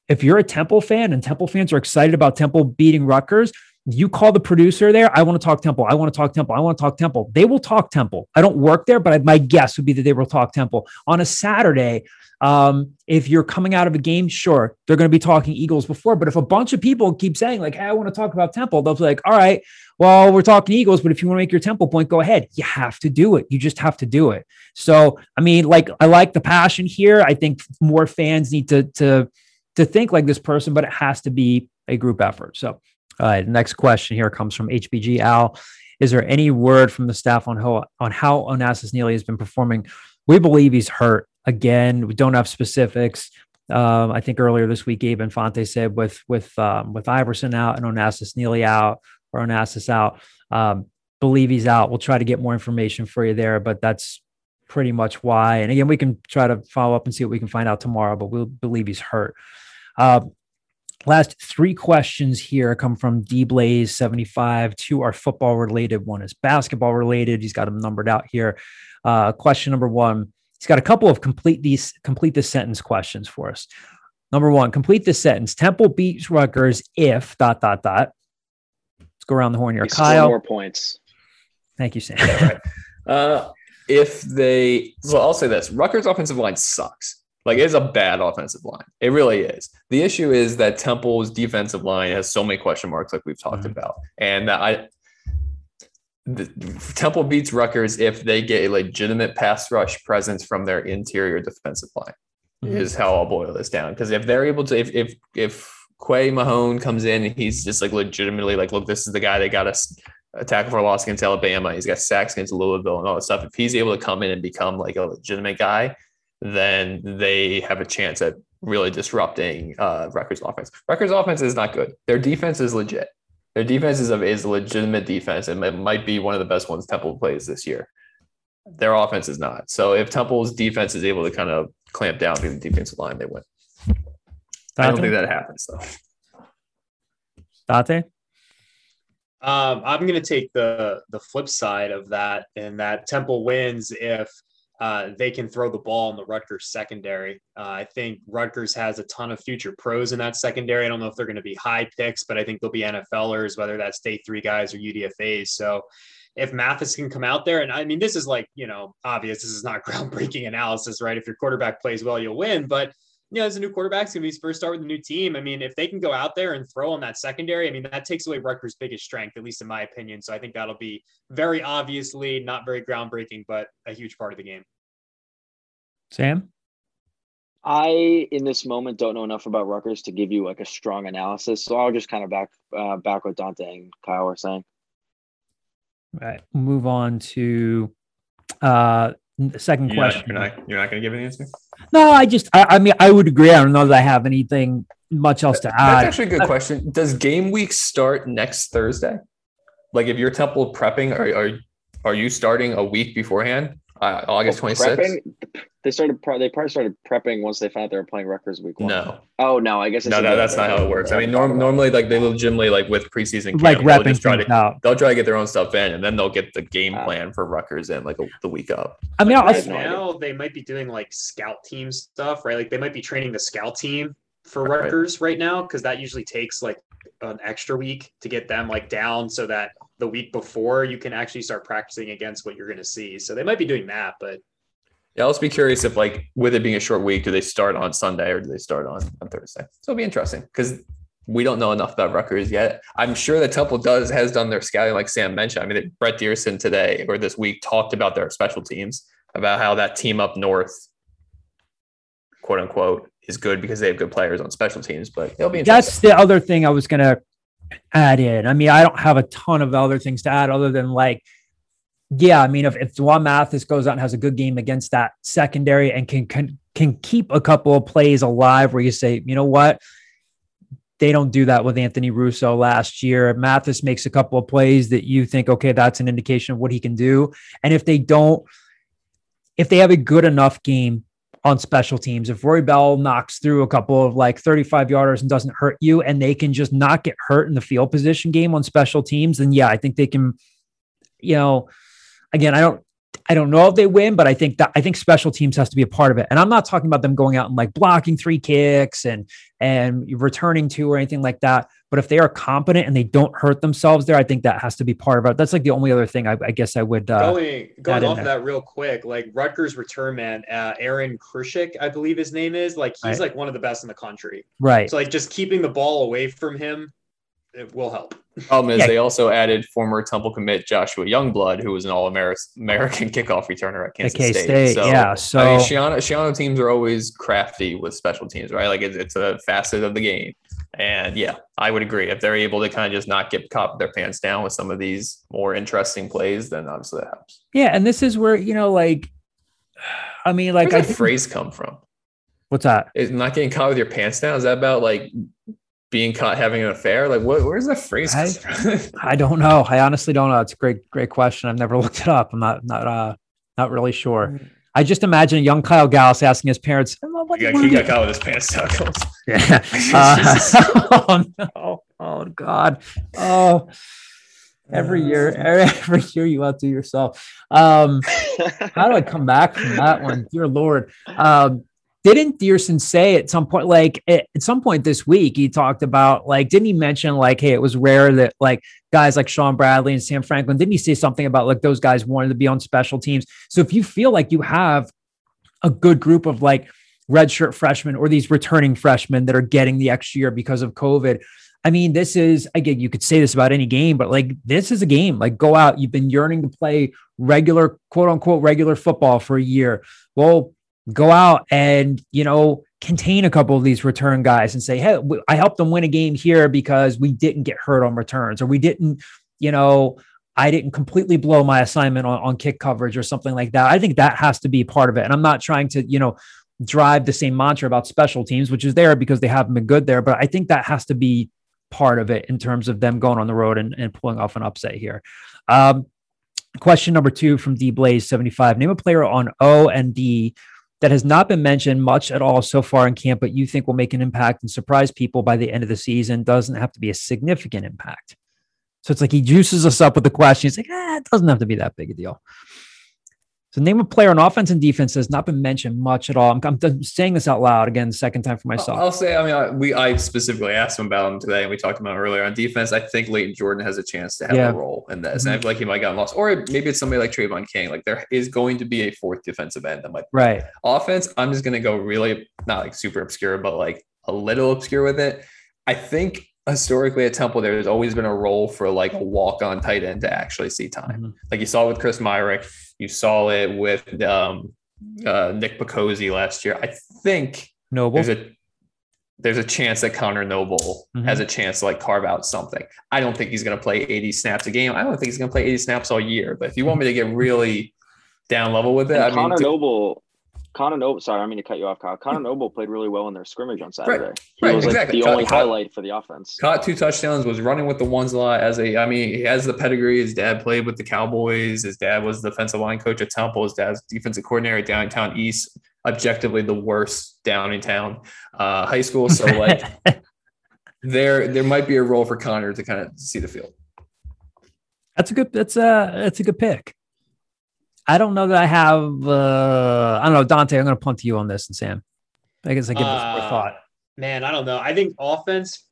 If you're a Temple fan and Temple fans are excited about Temple beating Rutgers, you call the producer there. I want to talk Temple. I want to talk Temple. I want to talk Temple. They will talk Temple. I don't work there, but my guess would be that they will talk Temple on a Saturday. Um, if you're coming out of a game, sure, they're going to be talking Eagles before. But if a bunch of people keep saying like, "Hey, I want to talk about Temple," they'll be like, "All right, well, we're talking Eagles, but if you want to make your Temple point, go ahead. You have to do it. You just have to do it." So, I mean, like, I like the passion here. I think more fans need to to to think like this person, but it has to be a group effort. So all right, next question here comes from HBG Al. Is there any word from the staff on how on how Onassis Neely has been performing? We believe he's hurt. Again, we don't have specifics. Um, I think earlier this week, Gabe Infante said with with um, with Iverson out and Onassis Neely out or Onassis out, um, believe he's out. We'll try to get more information for you there, but that's pretty much why. And again, we can try to follow up and see what we can find out tomorrow, but we'll believe he's hurt. Uh, Last three questions here come from D Blaze 75. Two are football related, one is basketball related. He's got them numbered out here. Uh, question number one. He's got a couple of complete these complete the sentence questions for us. Number one, complete the sentence. Temple beats Rutgers if dot dot dot. Let's go around the horn here. Kyle. More points. Thank you, Sam. right. uh, if they, well, I'll say this: Rutgers' offensive line sucks. Like it's a bad offensive line. It really is. The issue is that Temple's defensive line has so many question marks, like we've talked mm-hmm. about, and I. The, Temple beats Rutgers if they get a legitimate pass rush presence from their interior defensive line. Mm-hmm. Is how I'll boil this down. Because if they're able to, if if if Quay Mahone comes in and he's just like legitimately like, look, this is the guy that got us a tackle for a loss against Alabama. He's got sacks against Louisville and all that stuff. If he's able to come in and become like a legitimate guy, then they have a chance at really disrupting uh, Rutgers' offense. Rutgers' offense is not good. Their defense is legit. Their defense is a, is a legitimate defense, and it might be one of the best ones Temple plays this year. Their offense is not. So if Temple's defense is able to kind of clamp down through the defensive line, they win. I don't think that happens though. Dante? Um, I'm going to take the the flip side of that, and that Temple wins if uh, they can throw the ball in the Rutgers secondary. Uh, I think Rutgers has a ton of future pros in that secondary. I don't know if they're going to be high picks, but I think they'll be NFLers, whether that's day three guys or UDFAs. So if Mathis can come out there, and I mean, this is like, you know, obvious, this is not groundbreaking analysis, right? If your quarterback plays well, you'll win. But you know, as a new quarterback, it's going to be his first start with a new team. I mean, if they can go out there and throw on that secondary, I mean, that takes away Rutgers' biggest strength, at least in my opinion. So I think that'll be very obviously not very groundbreaking, but a huge part of the game. Sam? I, in this moment, don't know enough about Rutgers to give you like a strong analysis. So I'll just kind of back uh, back what Dante and Kyle were saying. All right. Move on to uh the second you're question. Not, you're not you're not going to give an answer. No, I just I, I, mean I would agree. I don't know that I have anything much else to add. That's actually a good question. Does game week start next Thursday? Like if you're Temple prepping, are are are you starting a week beforehand? Uh, August twenty sixth. They started. Pre- they probably started prepping once they found out they were playing Rutgers week one. No. Oh no, I guess no, no, that's not how it works. I mean, norm- normally like they legitimately like with preseason camp, like they'll just try to out. they'll try to get their own stuff in, and then they'll get the game uh, plan for Rutgers in like a, the week up. I mean, right now they might be doing like scout team stuff, right? Like they might be training the scout team for right. Rutgers right now because that usually takes like an extra week to get them like down so that the week before you can actually start practicing against what you're going to see. So they might be doing that, but yeah, I'll just be curious if like with it being a short week, do they start on Sunday or do they start on, on Thursday? So it'll be interesting because we don't know enough about Rutgers yet. I'm sure that Temple does has done their scouting, like Sam mentioned. I mean, Brett Diersen today or this week talked about their special teams, about how that team up north, quote unquote, is good because they have good players on special teams. But it'll be that's the other thing I was gonna add in. I mean, I don't have a ton of other things to add other than like, yeah, I mean, if if D'Wan Mathis goes out and has a good game against that secondary and can can can keep a couple of plays alive, where you say, you know what they don't do that with Anthony Russo last year. Mathis makes a couple of plays that you think, okay, that's an indication of what he can do. And if they don't, if they have a good enough game on special teams, if Rory Bell knocks through a couple of like 35 yarders and doesn't hurt you, and they can just not get hurt in the field position game on special teams, then yeah, I think they can, you know, again, I don't I don't know if they win, but I think that I think special teams has to be a part of it. And I'm not talking about them going out and like blocking three kicks and and returning two or anything like that. But if they are competent and they don't hurt themselves there, I think that has to be part of it. That's like the only other thing I, I guess I would uh, going going off of that real quick. Like Rutgers return man, uh, Aron Cruickshank, I believe his name is. Like he's right. like one of the best in the country. Right. So like just keeping the ball away from him it will help. Problem is, yeah. they also added former Temple commit Joshua Youngblood, who was an All American kickoff returner at Kansas State. State. So, yeah, so I mean, Schiano, Schiano teams are always crafty with special teams, right? Like it's, it's a facet of the game. And yeah, I would agree. If they're able to kind of just not get caught their pants down with some of these more interesting plays, then obviously that helps. Yeah, and this is where you know, like, I mean, like, Where's that phrase come from? What's that? Is not getting caught with your pants down? Is that about like being caught having an affair? Like, what? Where's that phrase? I, I don't know. I honestly don't know. It's a great, great question. I've never looked it up. I'm not, not, uh, not really sure. Mm. I just imagine young Kyle Gallus asking his parents, what, yeah, he got caught with his pants down. yeah. Uh, oh no. Oh God. Oh. Every year, every year you outdo yourself. Um, how do I come back from that one? Dear Lord. Um, didn't Diersen say at some point, like eh, at some point this week, he talked about like, didn't he mention like, hey, it was rare that like guys like Sean Bradley and Sam Franklin, didn't he say something about like those guys wanted to be on special teams? So if you feel like you have a good group of like redshirt freshmen or these returning freshmen that are getting the extra year because of COVID, I mean, this is again, you could say this about any game, but like this is a game. Like, go out. You've been yearning to play regular, quote unquote, regular football for a year. Well, go out and, you know, contain a couple of these return guys and say, Hey, I helped them win a game here because we didn't get hurt on returns or we didn't, you know, I didn't completely blow my assignment on, on kick coverage or something like that. I think that has to be part of it. And I'm not trying to, you know, drive the same mantra about special teams, which is there because they haven't been good there. But I think that has to be part of it in terms of them going on the road and, and pulling off an upset here. Um, question number two from D Blaze 75. Name a player on O and D that has not been mentioned much at all so far in camp, but you think will make an impact and surprise people by the end of the season doesn't have to be a significant impact. So it's like he juices us up with the question. He's like, ah, it doesn't have to be that big a deal. So name a player on offense and defense has not been mentioned much at all. I'm, I'm saying this out loud again, second time for myself. I'll say, I mean, I, we I specifically asked him about him today, and we talked about earlier on defense. I think Leighton Jordan has a chance to have yeah. a role in this, mm-hmm. and I feel like he might get lost, or maybe it's somebody like Trayvon King. Like there is going to be a fourth defensive end that might. Right. Offense, I'm just going to go really not like super obscure, but like a little obscure with it. I think historically at Temple, there's always been a role for like a walk on tight end to actually see time. Mm-hmm. Like you saw with Chris Myarick, you saw it with um, uh, Nick Picozzi last year. I think Noble. There's a there's a chance that Connor Noble mm-hmm. has a chance to like carve out something. I don't think he's going to play 80 snaps a game. I don't think he's going to play 80 snaps all year. But if you want me to get really down level with it, and I Connor mean, Noble Connor Noble, sorry, I mean to cut you off, Kyle. Connor Noble played really well in their scrimmage on Saturday. Right, he right, was exactly. like the only caught, highlight for the offense. Caught two touchdowns, was running with the ones a lot as a, I mean, he has the pedigree. His dad played with the Cowboys. His dad was the defensive line coach at Temple. His dad's defensive coordinator at Downingtown East, objectively the worst down in town uh, high school. So like there, there might be a role for Connor to kind of see the field. That's a good, that's a, that's a good pick. I don't know that I have. Uh, I don't know, Dante. I'm going to punt to you on this, and Sam. I guess I give uh, this more thought. Man, I don't know. I think offense.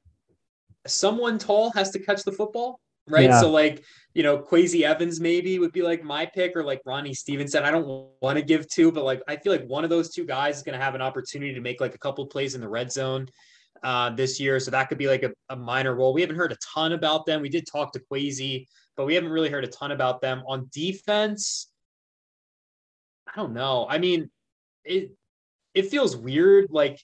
Someone tall has to catch the football, right? Yeah. So like you know, Kwesi Evans maybe would be like my pick, or like Ronnie Stevenson. I don't want to give two, but like I feel like one of those two guys is going to have an opportunity to make like a couple plays in the red zone. uh, this year. So that could be like a, a, minor role. We haven't heard a ton about them. We did talk to Kwesi, but we haven't really heard a ton about them. On defense, I don't know. I mean, it it feels weird like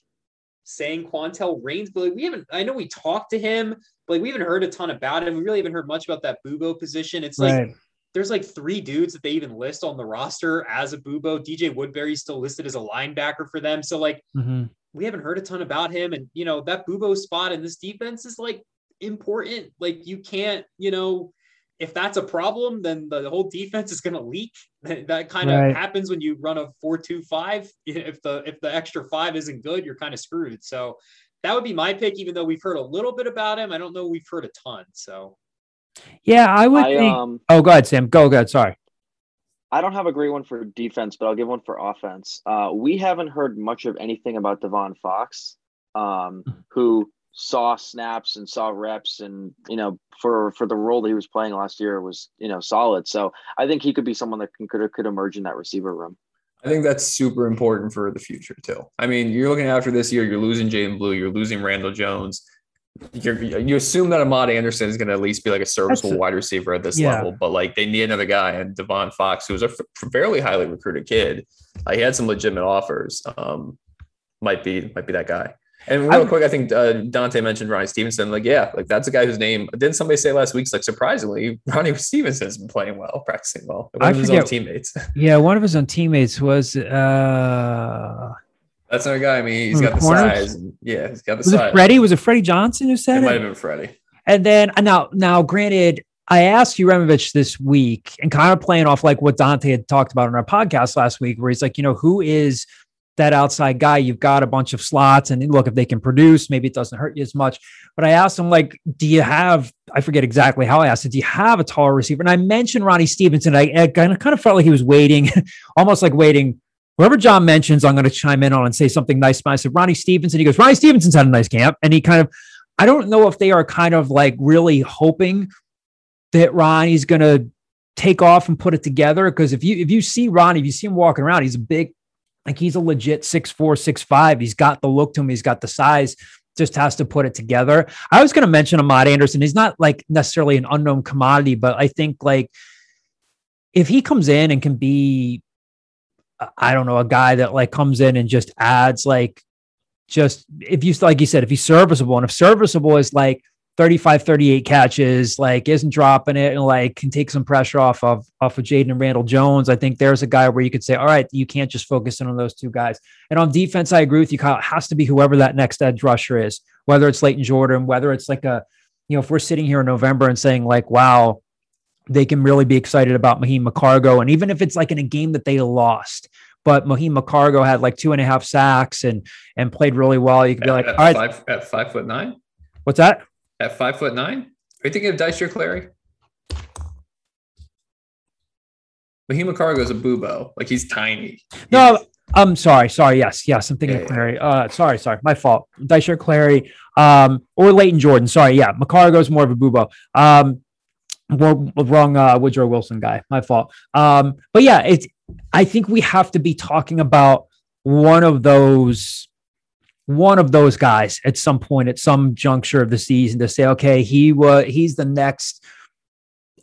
saying Quantel Raines, but like we haven't I know we talked to him, but like we haven't heard a ton about him. We really haven't heard much about that Bubo position. It's like right. there's like three dudes that they even list on the roster as a Bubo. DJ Woodbury's still listed as a linebacker for them. So like mm-hmm we haven't heard a ton about him. And, you know, that Bubo spot in this defense is like important. Like you can't, you know, if that's a problem, then the whole defense is going to leak. That, kind of right. happens when you run a four-two-five. If the if the extra five isn't good, you're kind of screwed. So that would be my pick. Even though we've heard a little bit about him, I don't know we've heard a ton. So yeah, I would I, think. Um, oh, go ahead, Sam. Go, go ahead. Sorry. I don't have a great one for defense, but I'll give one for offense. Uh, we haven't heard much of anything about Devon Fox, um, who saw snaps and saw reps, and you know, for for the role that he was playing last year was you know solid. So I think he could be someone that can, could could emerge in that receiver room. I think that's super important for the future too. I mean, you're looking after this year. You're losing Jadan Blue. You're losing Randall Jones you're, you assume that Ahmad Anderson is going to at least be like a serviceable wide receiver at this yeah. level, but like they need another guy. And Devon Fox, who's a f- fairly highly recruited kid, uh, he had some legitimate offers. Um, might be might be that guy. And real I, quick, I think uh, Dante mentioned Ronnie Stevenson. Like, yeah, like that's a guy whose name didn't somebody say last week? Like, surprisingly, Ronnie Stevenson's been playing well, practicing well. One I of his forget, own teammates. Yeah, one of his own teammates was uh that's our guy. I mean, he's got the size. And, yeah, he's got the was size. It Freddie? Was it Freddie Johnson who said it? It might have been Freddie. And then uh, now, now, granted, I asked Uremovich this week and kind of playing off like what Dante had talked about on our podcast last week, where he's like, you know, who is that outside guy? You've got a bunch of slots, and look, if they can produce, maybe it doesn't hurt you as much. But I asked him, like, do you have? I forget exactly how I asked it. Do you have a tall receiver? And I mentioned Ronnie Stevenson. I, I kind of felt like he was waiting, almost like waiting whoever John mentions, I'm going to chime in on and say something nice. I said Ronnie Stevenson. He goes, Ronnie Stevenson's had a nice camp, and he kind of, I don't know if they are kind of like really hoping that Ronnie's going to take off and put it together. Because if you if you see Ronnie, if you see him walking around, he's a big, like he's a legit six four, six five. He's got the look to him. He's got the size. Just has to put it together. I was going to mention Ahmad Anderson. He's not like necessarily an unknown commodity, but I think like if he comes in and can be uh, I don't know, a guy that like comes in and just adds like just if you like you said, if he's serviceable and if serviceable is like 35, 38 catches, like isn't dropping it and like can take some pressure off of off of Jadan and Randall Jones. I think there's a guy where you could say, all right, you can't just focus in on those two guys. And on defense, I agree with you, Kyle. It has to be whoever that next edge rusher is, whether it's Leighton Jordan, whether it's like a, you know, if we're sitting here in November and saying, like, wow, they can really be excited about Mahin McCargo. And even if it's like in a game that they lost, but Mahin McCargo had like two and a half sacks and and played really well. You could be like, at, all right, five, at five foot nine. What's that? At five foot nine? Are you thinking of Dyser Clary? Mahin McCargo is a bubo. Like he's tiny. No, I'm sorry. Sorry. Yes. Yes. I'm thinking yeah, of Clary. Uh, sorry. Sorry. My fault. Dyser Clary, um, or Leighton Jordan. Sorry. Yeah. McCargo's more of a bubo. Um, wrong uh, Woodrow Wilson guy. My fault. Um, but yeah, it's. I think we have to be talking about one of those, one of those guys at some point, at some juncture of the season, to say, okay, he was he's the next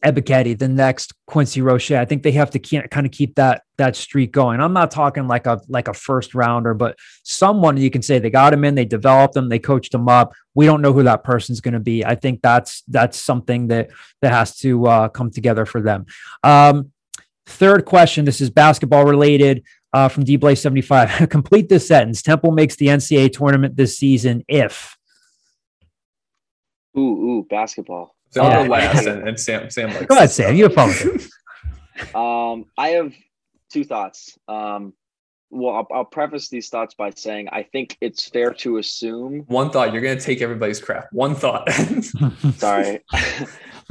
Ebiketie, the next Quincy Roche. I think they have to kind of keep that that streak going. I'm not talking like a like a first rounder, but someone you can say they got him in, they developed him, they coached him up. We don't know who that person's going to be. I think that's that's something that that has to uh, come together for them. Um, third question. This is basketball related. Uh, from D Blaze 75. Complete this sentence. Temple makes the NCAA tournament this season if. Ooh, ooh, basketball. So I'll go last, and, and Sam. Sam likes go ahead, Sam. You have fun. um, I have two thoughts. Um, well, I'll, I'll, preface these thoughts by saying I think it's fair to assume. One thought. You're going to take everybody's crap. One thought. Sorry.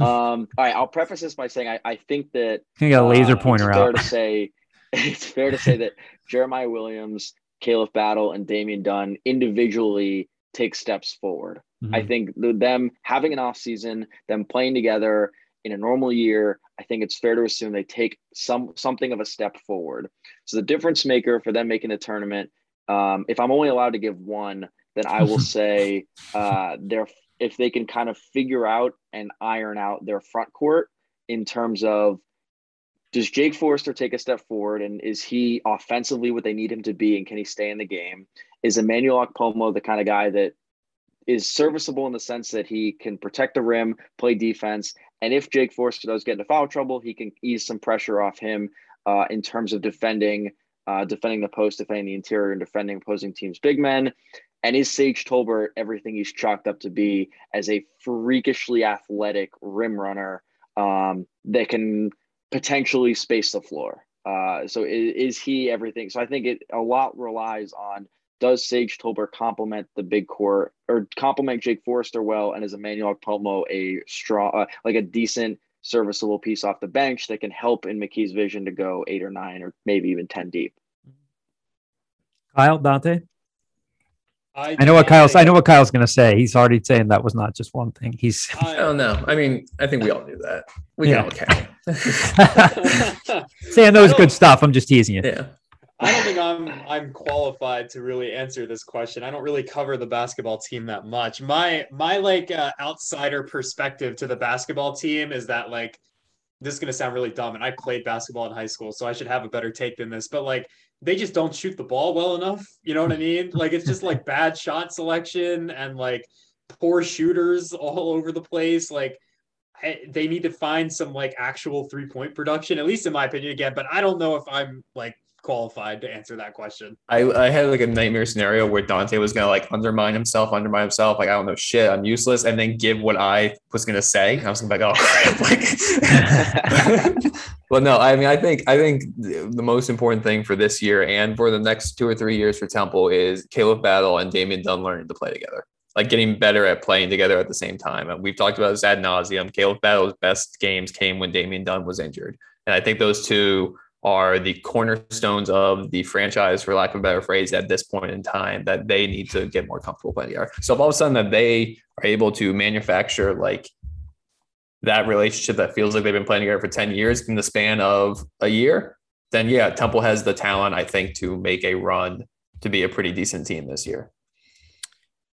um, all right. I'll preface this by saying I, I think that you got a laser uh, pointer it's out. Fair to say, it's fair to say that Jeremiah Williams, Khalif Battle, and Damian Dunn individually take steps forward. Mm-hmm. I think them having an off season, them playing together in a normal year, I think it's fair to assume they take some something of a step forward. So the difference maker for them making the tournament, um, if I'm only allowed to give one, then I will say uh, they're if they can kind of figure out and iron out their front court in terms of does Jake Forrester take a step forward and is he offensively what they need him to be and can he stay in the game? Is Emmanuel Okpomo the kind of guy that is serviceable in the sense that he can protect the rim, play defense, and if Jake Forrester does get into foul trouble, he can ease some pressure off him uh, in terms of defending, uh, defending the post, defending the interior, and defending opposing teams' big men. And is Sage Tolbert everything he's chalked up to be as a freakishly athletic rim runner um, that can potentially space the floor? Uh, so is, is, he everything? So I think it a lot relies on does Sage Tolbert complement the big core or complement Jake Forrester well, and is Emmanuel Okpomo a strong, uh, like a decent, serviceable piece off the bench that can help in McKie's vision to go eight or nine or maybe even ten deep? Kyle Dante. I, I know what Kyle's. I know what Kyle's going to say. He's already saying that was not just one thing. He's. I don't know. I mean, I think we all knew that. We yeah. Okay. saying those good stuff. I'm just teasing you. Yeah. I don't think I'm I'm qualified to really answer this question. I don't really cover the basketball team that much. My my like uh, outsider perspective to the basketball team is that like this is gonna sound really dumb, and I played basketball in high school, so I should have a better take than this. But like they just don't shoot the ball well enough. You know what I mean? Like it's just like bad shot selection and like poor shooters all over the place. Like Eh, they need to find some like actual three point production, at least in my opinion. Again, but I don't know if I'm like qualified to answer that question. I, I had like a nightmare scenario where Dante was gonna like undermine himself, undermine himself, like I don't know shit, I'm useless, and then give what I was gonna say. I was gonna be like, oh like well no, I mean I think I think the most important thing for this year and for the next two or three years for Temple is Khalif Battle and Damian Dunn learning to play together. Like getting better at playing together at the same time. And we've talked about this ad nauseum. Khalif Battle's best games came when Damian Dunn was injured. And I think those two are the cornerstones of the franchise, for lack of a better phrase, at this point in time that they need to get more comfortable playing together. So if all of a sudden that they are able to manufacture like that relationship that feels like they've been playing together for 10 years in the span of a year, then yeah, Temple has the talent, I think, to make a run to be a pretty decent team this year.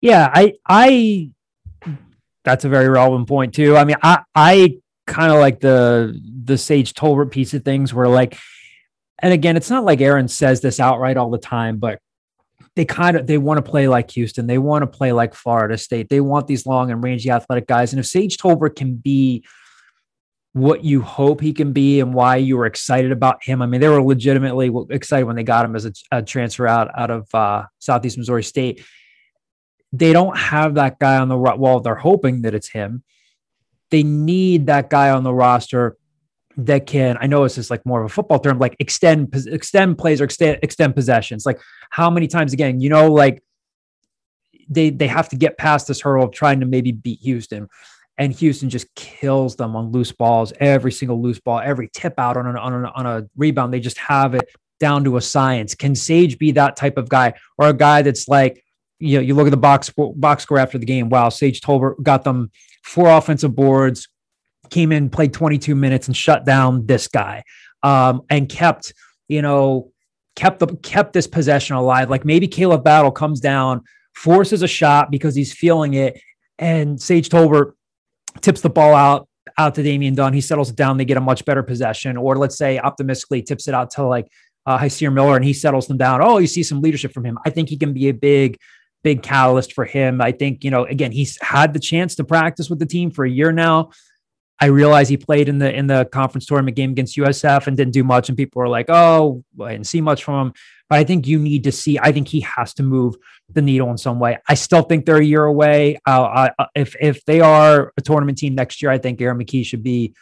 Yeah, I I that's a very relevant point too. I mean, I I kind of like the the Sage Tolbert piece of things where like and again, it's not like Aaron says this outright all the time, but they kind of they want to play like Houston. They want to play like Florida State. They want these long and rangy athletic guys. And if Sage Tolbert can be what you hope he can be and why you were excited about him. I mean, they were legitimately excited when they got him as a, a transfer out out of uh, Southeast Missouri State. They don't have that guy on the wall. They're hoping that it's him. They need that guy on the roster that can i know it's just like more of a football term like extend extend plays or extend extend possessions like how many times again you know like they they have to get past this hurdle of trying to maybe beat houston and houston just kills them on loose balls every single loose ball every tip out on, an, on, a, on a rebound they just have it down to a science can sage be that type of guy or a guy that's like you know you look at the box box score after the game wow sage tolbert got them four offensive boards came in, played 22 minutes, and shut down this guy, um, and kept you know kept the kept this possession alive. Like maybe Khalif Battle comes down, forces a shot because he's feeling it, and Sage Tolbert tips the ball out out to Damian Dunn. He settles it down. They get a much better possession, or let's say optimistically tips it out to like uh, Hysier Miller, and he settles them down. Oh, you see some leadership from him. I think he can be a big big catalyst for him. I think, you know, again, he's had the chance to practice with the team for a year now. I realize he played in the in the conference tournament game against USF and didn't do much, and people were like, "Oh, I didn't see much from him." But I think you need to see. I think he has to move the needle in some way. I still think they're a year away. Uh, I, if if they are a tournament team next year, I think Aaron McKie should be,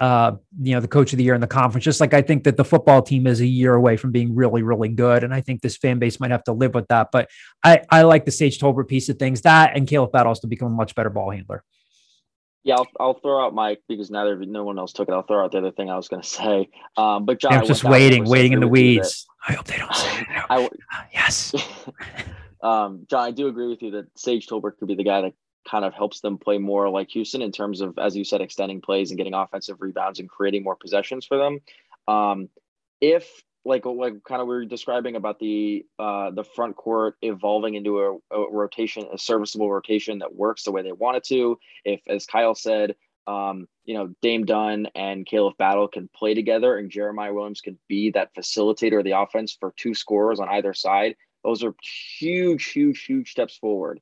uh, you know, the coach of the year in the conference. Just like I think that the football team is a year away from being really really good, and I think this fan base might have to live with that. But I I like the Sage Tolbert piece of things. That and Khalif Battles to become a much better ball handler. Yeah, I'll, I'll throw out Mike because neither no one else took it. I'll throw out the other thing I was going to say. Um, but John, I'm just waiting, waiting in the weeds. I hope they don't say it. I, yes. um, John, I do agree with you that Sage Tolbert could be the guy that kind of helps them play more like Houston in terms of, as you said, extending plays and getting offensive rebounds and creating more possessions for them. Um, if like like kind of we were describing about the uh, the front court evolving into a, a, rotation, a serviceable rotation that works the way they want it to. If, as Kyle said, um, you know, Dame Dunn and Khalif Battle can play together, and Jeremiah Williams can be that facilitator of the offense for two scorers on either side. Those are huge, huge, huge steps forward.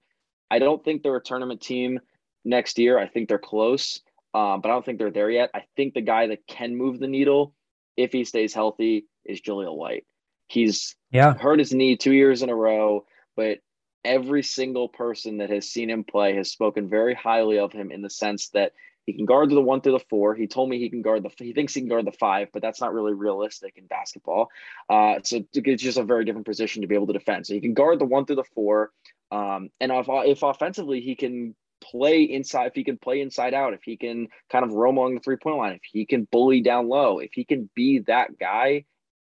I don't think they're a tournament team next year. I think they're close, um, but I don't think they're there yet. I think the guy that can move the needle if he stays healthy is Jahlil White. He's yeah hurt his knee two years in a row, but every single person that has seen him play has spoken very highly of him in the sense that he can guard the one through the four. He told me he can guard the he thinks he can guard the five, but that's not really realistic in basketball. Uh, so it's just a very different position to be able to defend. So he can guard the one through the four, um, and if if offensively he can play inside, if he can play inside out, if he can kind of roam along the three point line, if he can bully down low, if he can be that guy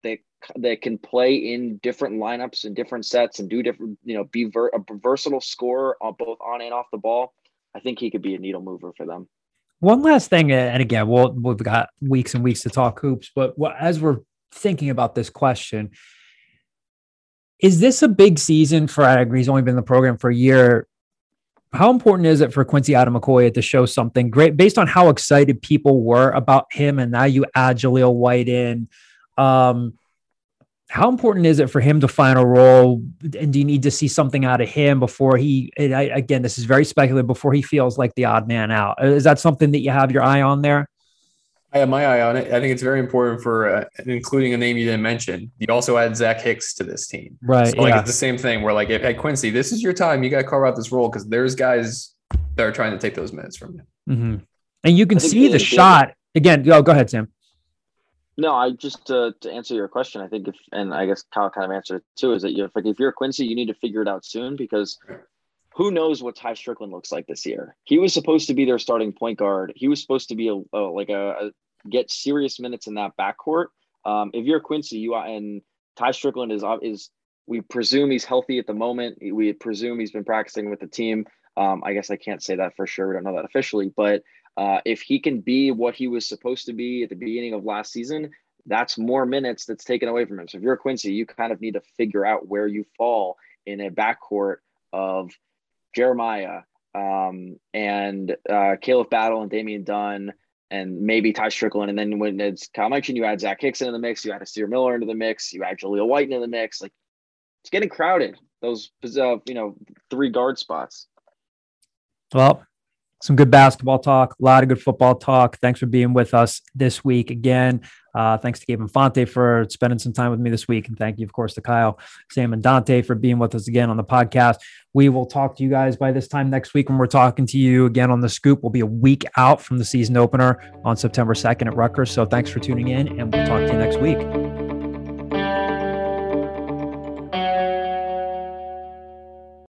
that that can play in different lineups and different sets and do different, you know, be ver- a versatile scorer on both on and off the ball. I think he could be a needle mover for them. One last thing, and again, we'll, we've got weeks and weeks to talk hoops, but as we're thinking about this question, is this a big season for Agri? He's only been in the program for a year how important is it for Quincy Adebayomi to show something great based on how excited people were about him and now you add Jahlil White in? Um, how important is it for him to find a role? And do you need to see something out of him before he, I, again, this is very speculative, before he feels like the odd man out? Is that something that you have your eye on there? I have my eye on it. I think it's very important for uh, including a name you didn't mention. You also add Zach Hicks to this team, right? So like yeah. it's the same thing. Where like at Quincy, this is your time. You got to carve out this role because there's guys that are trying to take those minutes from you. Mm-hmm. And you can see the shot again. Oh, go ahead, Sam. No, I just uh, to answer your question. I think if and I guess Kyle kind of answered it too. Is that you if, like if you're Quincy, you need to figure it out soon because who knows what Tai Strickland looks like this year? He was supposed to be their starting point guard. He was supposed to be a, a like a, get serious minutes in that backcourt. Um, if you're Quincy, you are, and Tai Strickland is is we presume he's healthy at the moment. We presume he's been practicing with the team. Um, I guess I can't say that for sure. We don't know that officially, but uh, if he can be what he was supposed to be at the beginning of last season, that's more minutes that's taken away from him. So if you're Quincy, you kind of need to figure out where you fall in a backcourt of Jeremiah um, and uh, Khalif Battle and Damian Dunn and maybe Tai Strickland. And then when it's Kyle mentioned, you add Zach Hickson in the mix, you add Hysier Miller into the mix, you add Jahlil White into the mix. Like it's getting crowded. Those uh, you know three guard spots. Well, some good basketball talk, a lot of good football talk. Thanks for being with us this week again. Uh, thanks to Gabe Infante for spending some time with me this week. And thank you, of course, to Kyle, Sam, and Dante for being with us again on the podcast. We will talk to you guys by this time next week when we're talking to you again on the scoop. We'll be a week out from the season opener on September 2nd at Rutgers. So thanks for tuning in, and we'll talk to you next week.